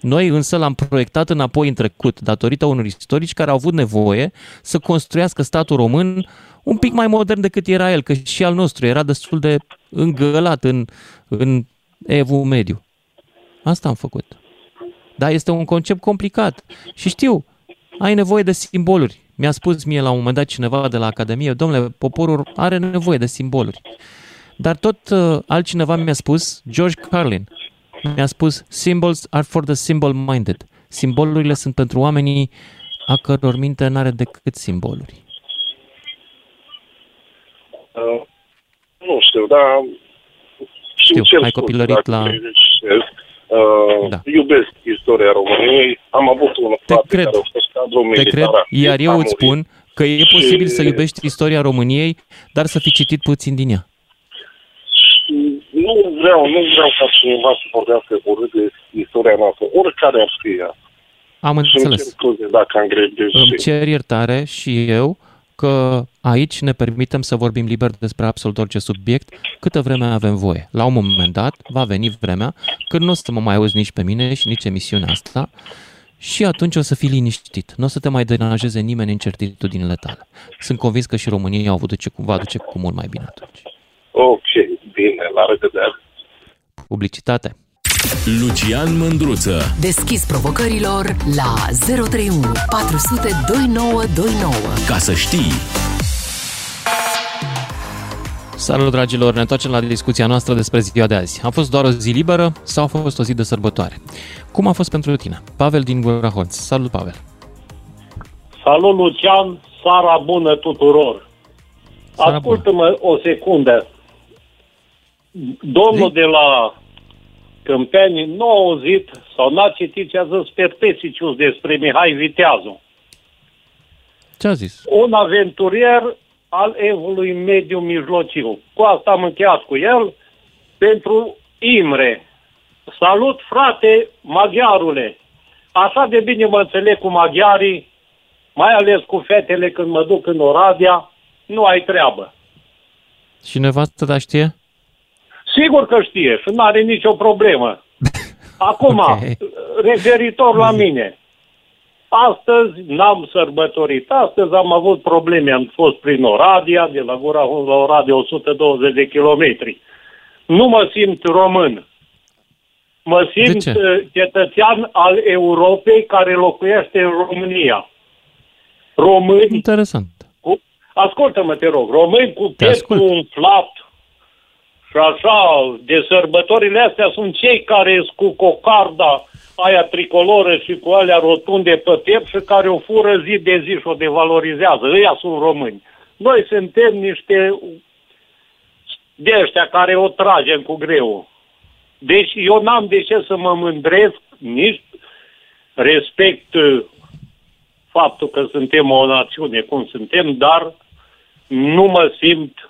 Noi însă l-am proiectat înapoi în trecut, datorită unor istorici care au avut nevoie să construiască statul român un pic mai modern decât era el, că și al nostru era destul de îngălat în, în evul mediu. Asta am făcut. Dar este un concept complicat. Și știu, ai nevoie de simboluri. Mi-a spus mie la un moment dat cineva de la Academie, domnule, poporul are nevoie de simboluri. Dar tot uh, altcineva mi-a spus, George Carlin, mi-a spus, symbols are for the symbol-minded. Simbolurile sunt pentru oamenii a căror minte n-are decât simboluri. Uh, nu știu, dar Știu, sincer ai spus, copilărit dacă la- greșesc, Uh, Da. Iubesc istoria României. Am avut un frate cred. care a fost cadru Te militar. cred, iar eu A îți murit. spun că e posibil să Și- iubești istoria României, dar să fi citit puțin din ea. Nu vreau, nu vreau ca cineva să vorbească urât de istoria noastră, oricare ar fi ea. Am Și îmi cer înțeles. scuze dacă am greșit. Îmi cer iertare și eu că aici ne permitem să vorbim liber despre absolut orice subiect câtă vreme avem voie. La un moment dat va veni vremea când nu o să mă mai auzi nici pe mine și nici emisiunea asta și atunci o să fii liniștit. Nu o să te mai deranjeze nimeni în certitudinile tale. Sunt convins că și România au avut ce, va duce cu mult mai bine atunci. Ok, bine, la revedere. Publicitate. Lucian Mândruță. Deschis provocărilor la 031 400 2929. Ca să știi. Salut, dragilor! Ne întoarcem la discuția noastră despre ziua de azi. A fost doar o zi liberă sau a fost o zi de sărbătoare? Cum a fost pentru tine? Pavel din Gura Holț. Salut, Pavel! Salut, Lucian! Sara bună tuturor! Seara Ascultă-mă o secundă. Domnul de la Câmpeni nu a auzit sau n-a citit ce a zis Pertesicius despre Mihai Viteazu. Ce a zis? Un aventurier al evului mediu mijlociu. Cu asta am încheiat cu el. Pentru Imre. Salut, frate, maghiarule! Așa de bine mă înțeleg cu maghiarii, mai ales cu fetele când mă duc în Oradea, nu ai treabă. Și nevastă ta știe? Sigur că știe și nu are nicio problemă. Acum, Ok. referitor la mine. Astăzi n-am sărbătorit. Astăzi am avut probleme. Am fost prin Oradea, de la Gura Hun la Oradea 120 de kilometri. Nu mă simt român. Mă simt ce? uh, cetățean al Europei care locuiește în România. Români Interesant. cu... Ascultă-mă, te rog. Români cu Te pieptul ascult. umflat și așa, de sărbătorile astea sunt cei care sunt cu cocarda aia tricoloră și cu alea rotunde pe piept și care o fură zi de zi și o devalorizează. Ăia sunt români. Noi suntem niște de ăștia care o tragem cu greu. Deci eu n-am de ce să mă mândresc, nici respect uh, faptul că suntem o națiune cum suntem, dar nu mă simt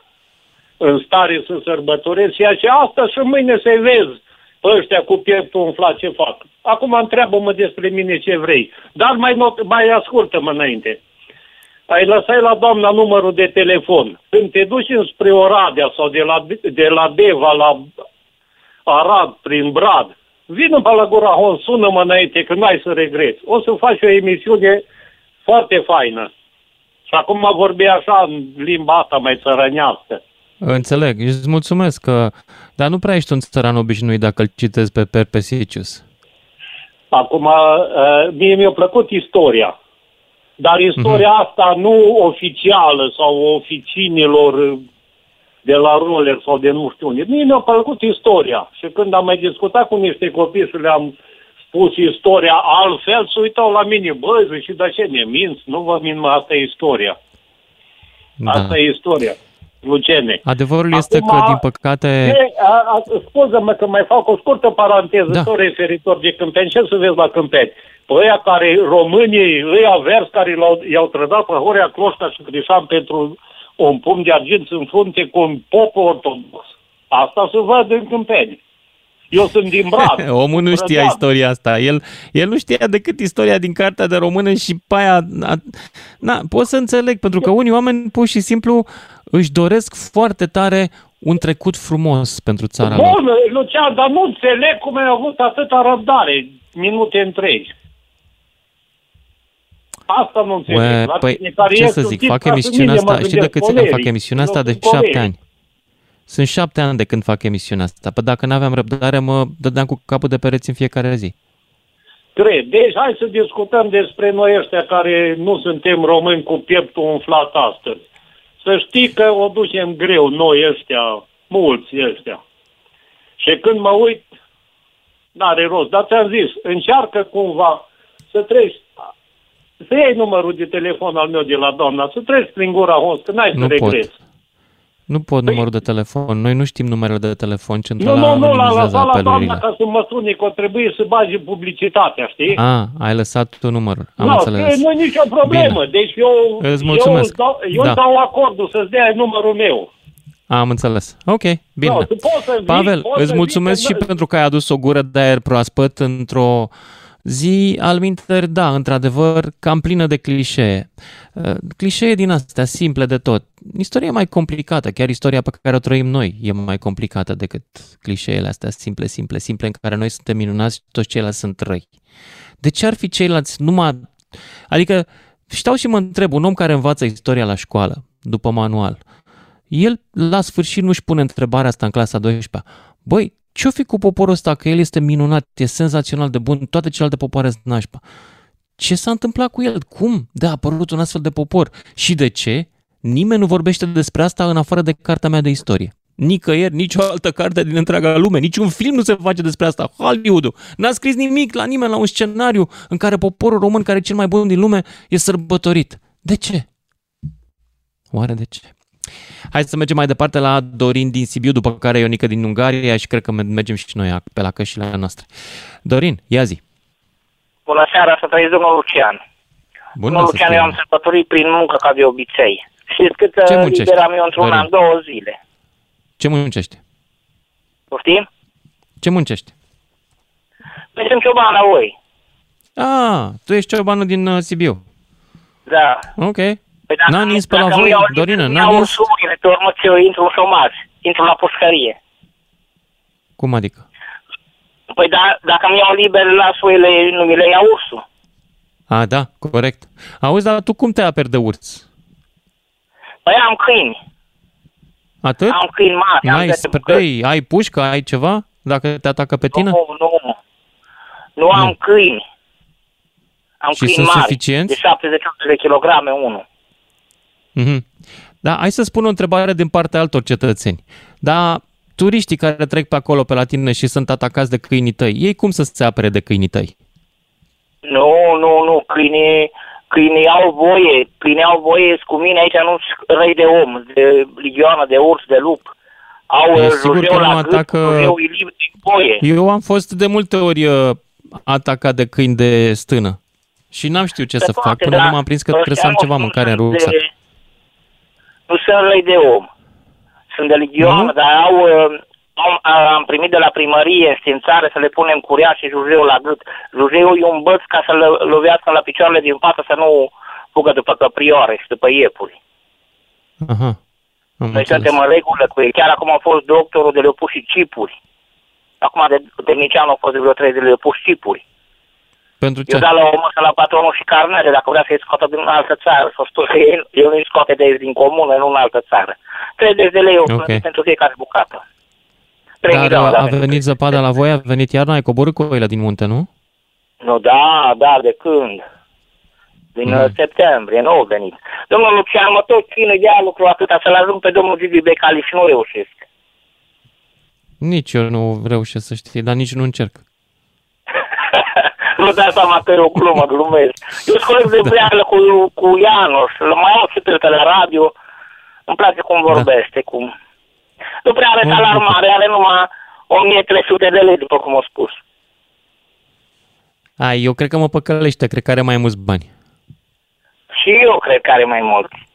în stare să sărbătoresc ceea ce asta și mâine să vezi pe ăștia cu pieptul umflat ce fac. Acum întreabă-mă despre mine ce vrei, dar mai, not, mai ascultă-mă înainte. Ai lăsat la doamna numărul de telefon. Când te duci înspre Oradea sau de la, de la Deva la Arad, prin Brad, vină pe la Gura Hon, sună-mă înainte, că nu ai să regreți. O să faci o emisiune foarte faină. Și acum vorbi așa în limba asta mai țărănească. Înțeleg, îți mulțumesc, că... dar nu prea ești un țăran obișnuit dacă îl citesc pe Perpesicius. Acum, uh, mie mi-a plăcut istoria, dar istoria uh-huh. asta nu oficială sau oficinilor de la roller sau de nu știu unde. Mie mi-a plăcut istoria și când am mai discutat cu niște copii și le-am spus istoria altfel, se uitau la mine, băi, și de ce ne minți? Nu vă mint, mă, asta e istoria. Da. Asta e istoria. Lucene. Adevărul Acum, este că, din păcate... Scuză-mă că mai fac o scurtă paranteză, da. tot referitor de Câmpeni. Ce să vezi la Câmpeni? Păi ăia care, românii, ăia vers care l-au, i-au trădat pe Horea Cloșca și Crișan pentru un pumn de argint în frunte cu un pop ortodox. Asta se văd în Câmpeni. Eu sunt din Brad. Omul nu știa istoria asta. El, el nu știa decât istoria din cartea de română și pe aia... Na, na, pot să înțeleg, pentru că unii oameni pur și simplu își doresc foarte tare un trecut frumos pentru țara Bun, lor. Bun, Lucian, dar nu înțeleg cum ai avut atâta răbdare, minute întregi. Asta nu înțeleg. Ue, păi, ce să zic, fac emisiunea asta, știi de câți ani fac emisiunea asta? De șapte ani. Sunt șapte ani de când fac emisiunea asta. Păi dacă n-aveam răbdare, mă dădeam cu capul de pereți în fiecare zi. Cred. Deci hai să discutăm despre noi ăștia care nu suntem români cu pieptul umflat astăzi. Să știi că o ducem greu noi ăștia, mulți ăștia. Și când mă uit, n-are rost. Dar ți-am zis, încearcă cumva să treci, să iei numărul de telefon al meu de la doamna, să treci prin gura host, că n-ai să regreți. Nu pot păi... numărul de telefon. Noi nu știm numerele de telefon. Centrala nu, nu, nu, l-a lăsat la doamna ca să mă suni, că trebuie să bagi publicitatea, știi? A, ai lăsat tu numărul. Am no, înțeles. nu e nicio problemă. Bine. Deci eu, Îți mulțumesc. eu, dau, eu da. dau acordul să-ți dea numărul meu. Am înțeles. Ok, bine. No, vii, Pavel, îți mulțumesc și pentru că ai adus o gură de aer proaspăt într-o zi alminter, da, într-adevăr, cam plină de clișee. Uh, clișee din astea, simple de tot. Istoria e mai complicată, chiar istoria pe care o trăim noi e mai complicată decât clișeele astea simple, simple, simple, în care noi suntem minunați și toți ceilalți sunt răi. De ce ar fi ceilalți numai... Adică, stau și mă întreb, un om care învață istoria la școală, după manual, el la sfârșit nu-și pune întrebarea asta în clasa 12 Băi, ce-o fi cu poporul ăsta? Că el este minunat, e senzațional de bun, toate celelalte popoare sunt nașpa. Ce s-a întâmplat cu el? Cum de a apărut un astfel de popor? Și de ce? Nimeni nu vorbește despre asta în afară de cartea mea de istorie. Nicăieri, nicio altă carte din întreaga lume, niciun film nu se face despre asta. Hollywood n-a scris nimic la nimeni la un scenariu în care poporul român, care e cel mai bun din lume, e sărbătorit. De ce? Oare de ce? Hai să mergem mai departe la Dorin din Sibiu, după care Ionica din Ungaria și cred că mergem și noi pe la cășile noastre. Dorin, ia zi. Bună seara, să trăiți domnul Lucian. Bună domnul Lucian, eu am sărbătorit prin muncă ca de obicei. Știți cât Ce uh, liberam eu într-un an? Două zile. Ce muncești? Poftim? Ce muncești? Păi sunt cioban la voi. Ah, tu ești ciobanul din uh, Sibiu. Da. Ok. Păi n-a nins pe la voi, Dorină, n-a nins? Sumile, pe urmă eu intru în șomaj, intru la pușcărie. Cum adică? Păi da, dacă mi iau liber, las oile, nu mi le iau ursul. A, da, corect. Auzi, dar tu cum te aperi de urs? Păi am câini. Atât? Am câini mari. N-ai spray, ai pușcă, ai ceva? Dacă te atacă pe tine? Nu, nu. Nu, nu. am câini. Am și câini sunt mari, suficienți? de 70 de kilograme unul. Mm-hmm. Da, hai să spun o întrebare din partea altor cetățeni. Da, turiștii care trec pe acolo, pe la tine și sunt atacați de câinii tăi, ei cum să se apere de câinii tăi? Nu, nu, nu, câinii, câinii au voie, câinii au voie, cu mine aici nu răi de om, de ligioană, de urs, de lup. Au e, sigur că nu la atacă... gât, de voie. Eu am fost de multe ori uh, atacat de câini de stână. Și n-am știut ce să fac până da, nu m-am prins că trebuie să am ceva mâncare în rucsac. Nu sunt răi de om. Sunt de legion, uh-huh. dar au, uh, am, am primit de la primărie stințare să le punem curea și jujeu la gât. Jujeu e un băț ca să le lovească la picioarele din față să nu fugă după căprioare și după iepuri. Aha. Noi suntem în regulă cu ei. Chiar acum a fost doctorul de le pus și cipuri. Acum de tehnician au fost de vreo trei de le pus cipuri. Pentru ce? Eu da la o masă la patronul și carnele, dacă vrea să-i scoată din altă țară, să spun că el, el nu-i scoate de aici din comună, nu în altă țară. 30 de lei okay. pentru fiecare bucată. Dar a, a venit zăpada la voi, a venit iarna, ai coborât cu oile din munte, nu? Nu, da, da, de când? Din mm. septembrie, nu au venit. Domnul Lucian, mă tot ține de lucru atâta să-l ajung pe domnul Gigi Becali și nu reușesc. Nici eu nu reușesc să știi, dar nici nu încerc. Nu dai seama că e o glumă, glumesc. Eu sunt coleg de da. cu, cu Ianos, mai au și pe la radio, îmi place cum da. vorbește, da. cum... Nu prea are salar mare, are numai 1300 de lei, după cum au spus. Ai, eu cred că mă păcălește, cred că are mai mulți bani. Și eu cred că are mai mulți.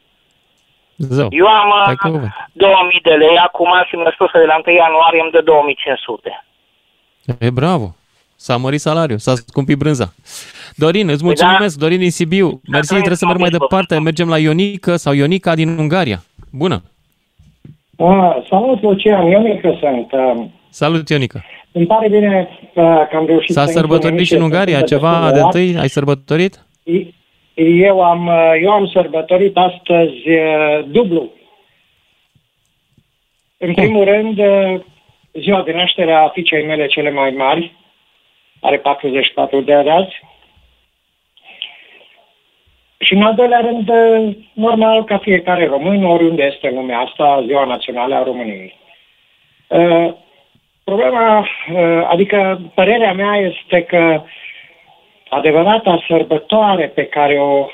Zău, eu am 2000 de lei acum și mi-a spus că de la 1 ianuarie îmi dă 2500. E bravo. S-a mărit salariul, s-a scumpit brânza. Dorin, îți păi mulțumesc, da. Dorin din Sibiu. Mersi, trebuie să merg mai departe. Mergem la Ionica sau Ionica din Ungaria. Bună! Uh, salut, Lucian, Ionica sunt. Uh, salut, Ionica. Îmi pare bine uh, că am reușit S-a sărbătorit și în Ungaria ceva de întâi? Ai sărbătorit? Eu am, eu am sărbătorit astăzi uh, dublu. În primul rând, uh, ziua de naștere a fiicei mele cele mai mari, are 44 de ani azi. Și în al doilea rând, normal, ca fiecare român, oriunde este în lumea asta, Ziua Națională a României. Uh, problema, uh, adică părerea mea este că adevărata sărbătoare pe care o,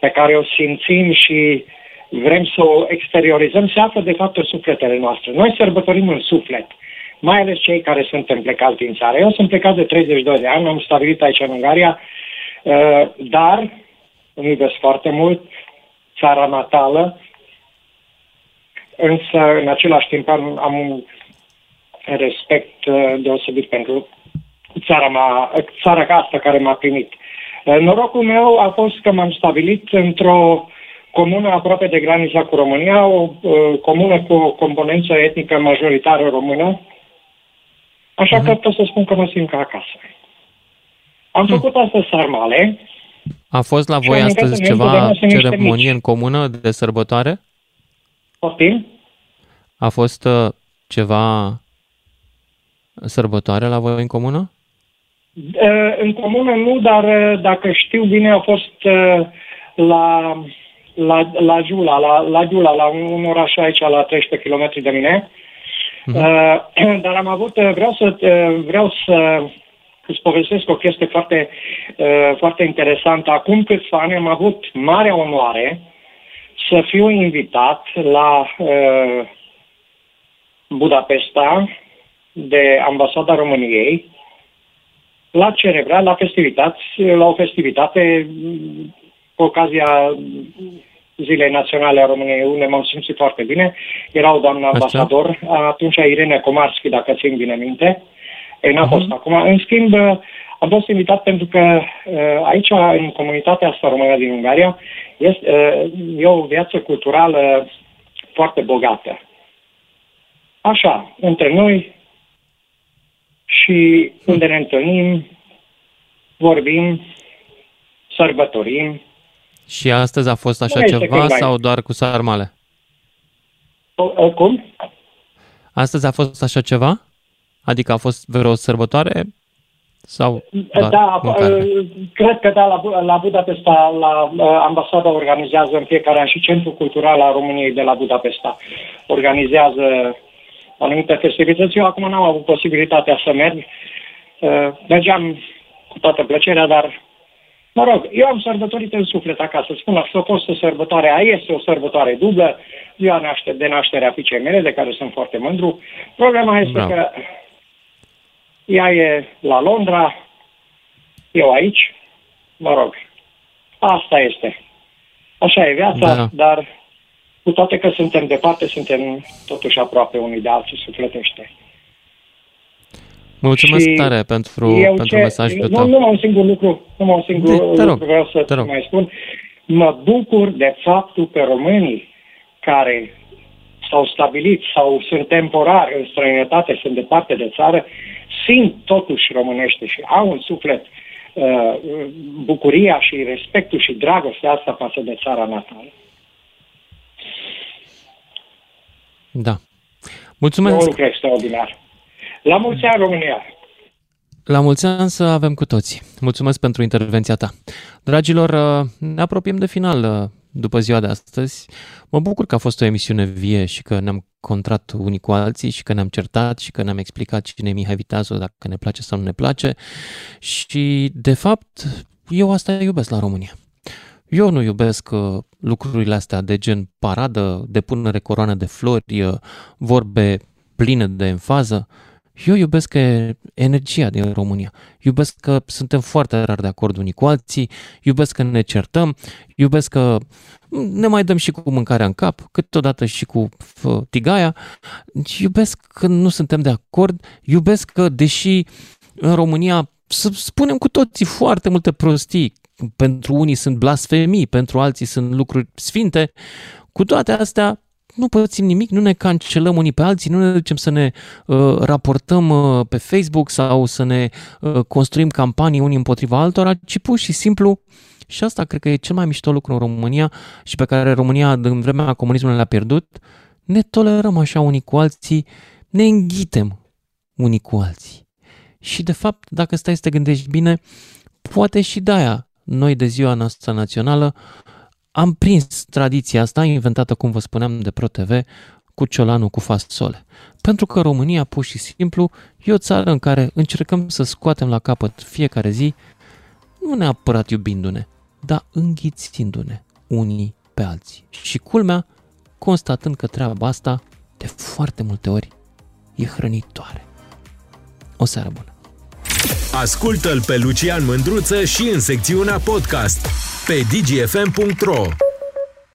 pe care o simțim și vrem să o exteriorizăm se află de fapt în sufletele noastre. Noi sărbătorim în suflet. Uh, mai ales cei care sunt plecați din țară. Eu sunt plecat de 32 de ani, am stabilit aici în Ungaria, uh, dar îmi iubesc foarte mult țara natală, însă în același timp am, am un respect uh, deosebit pentru țara, mea, țara asta care m-a primit. Uh, norocul meu a fost că m-am stabilit într-o comună aproape de granița cu România, o comună cu o componență etnică majoritară română, Așa uh-huh. că pot să spun că mă simt ca acasă. Am uh-huh. făcut astăzi sarmale. A fost la voi astăzi ceva ceremonie în comună de sărbătoare? Poftim? A fost uh, ceva sărbătoare la voi în comună? Uh, în comună nu, dar uh, dacă știu bine a fost uh, la, la, la Giula, la, la Giula, la un, un oraș aici la 13 km de mine. Uh-huh. Dar am avut, uh, vreau să, uh, vreau să îți povestesc o chestie foarte, uh, foarte interesantă. Acum câțiva ani am avut mare onoare să fiu invitat la Budapesta de Ambasada României la Cerebra, la festivități, la o festivitate cu ocazia Zilei Naționale a României, unde m-am simțit foarte bine. Era o doamnă ambasador, atunci Irene Comarski, dacă țin bine minte. Ei, n-a uh-huh. fost acum. În schimb, am fost invitat pentru că uh, aici, în comunitatea asta română din Ungaria, este, uh, e o viață culturală foarte bogată. Așa, între noi și unde ne întâlnim, vorbim, sărbătorim, și astăzi a fost așa ceva sau doar cu sarmale? Cum? Astăzi a fost așa ceva? Adică a fost vreo sărbătoare? Sau da, cred că da, la, la Budapesta, la ambasada organizează în fiecare an și Centrul Cultural al României de la Budapesta organizează anumite festivități. Eu acum n-am avut posibilitatea să merg. Uh, mergeam cu toată plăcerea, dar Mă rog, eu am sărbătorit în suflet acasă. Spun așa, a fost o sărbătoare a este o sărbătoare dublă, ziua naște, de naștere a fiicei mele, de care sunt foarte mândru. Problema este Bravo. că ea e la Londra, eu aici, mă rog, asta este. Așa e viața, da. dar cu toate că suntem departe, suntem totuși aproape unii de alții sufletește. Mulțumesc și tare pentru, pentru ce, mesajul tău. Nu, numai un singur lucru, numai un singur de, lucru rog, vreau să te mai spun. Mă bucur de faptul că românii care s-au stabilit sau sunt temporari în străinătate, sunt departe de țară, simt totuși românește și au un suflet uh, bucuria și respectul și dragostea asta față de țara natală. Da. Mulțumesc. un lucru extraordinar. La mulți ani, România! La mulți ani să avem cu toții. Mulțumesc pentru intervenția ta. Dragilor, uh, ne apropiem de final uh, după ziua de astăzi. Mă bucur că a fost o emisiune vie și că ne-am contrat unii cu alții și că ne-am certat și că ne-am explicat cine e Mihai Viteazu, dacă ne place sau nu ne place. Și, de fapt, eu asta iubesc la România. Eu nu iubesc uh, lucrurile astea de gen paradă, depunere coroană de flori, vorbe pline de enfază. Eu iubesc energia din România. Iubesc că suntem foarte rar de acord unii cu alții, iubesc că ne certăm, iubesc că ne mai dăm și cu mâncarea în cap, câteodată și cu tigaia. Iubesc că nu suntem de acord, iubesc că, deși în România să spunem cu toții foarte multe prostii, pentru unii sunt blasfemii, pentru alții sunt lucruri sfinte, cu toate astea nu pățim nimic, nu ne cancelăm unii pe alții, nu ne ducem să ne uh, raportăm uh, pe Facebook sau să ne uh, construim campanii unii împotriva altora, ci pur și simplu și asta cred că e cel mai mișto lucru în România și pe care România în vremea comunismului l-a pierdut, ne tolerăm așa unii cu alții, ne înghitem unii cu alții. Și de fapt, dacă stai să te gândești bine, poate și de aia noi de ziua noastră națională am prins tradiția asta inventată, cum vă spuneam, de ProTV cu ciolanul cu fasole. Pentru că România, pur și simplu, e o țară în care încercăm să scoatem la capăt fiecare zi, nu neapărat iubindu-ne, dar înghițindu-ne unii pe alții. Și culmea, constatând că treaba asta, de foarte multe ori, e hrănitoare. O seară bună! Ascultă-l pe Lucian Mândruță și în secțiunea podcast pe dgfm.ro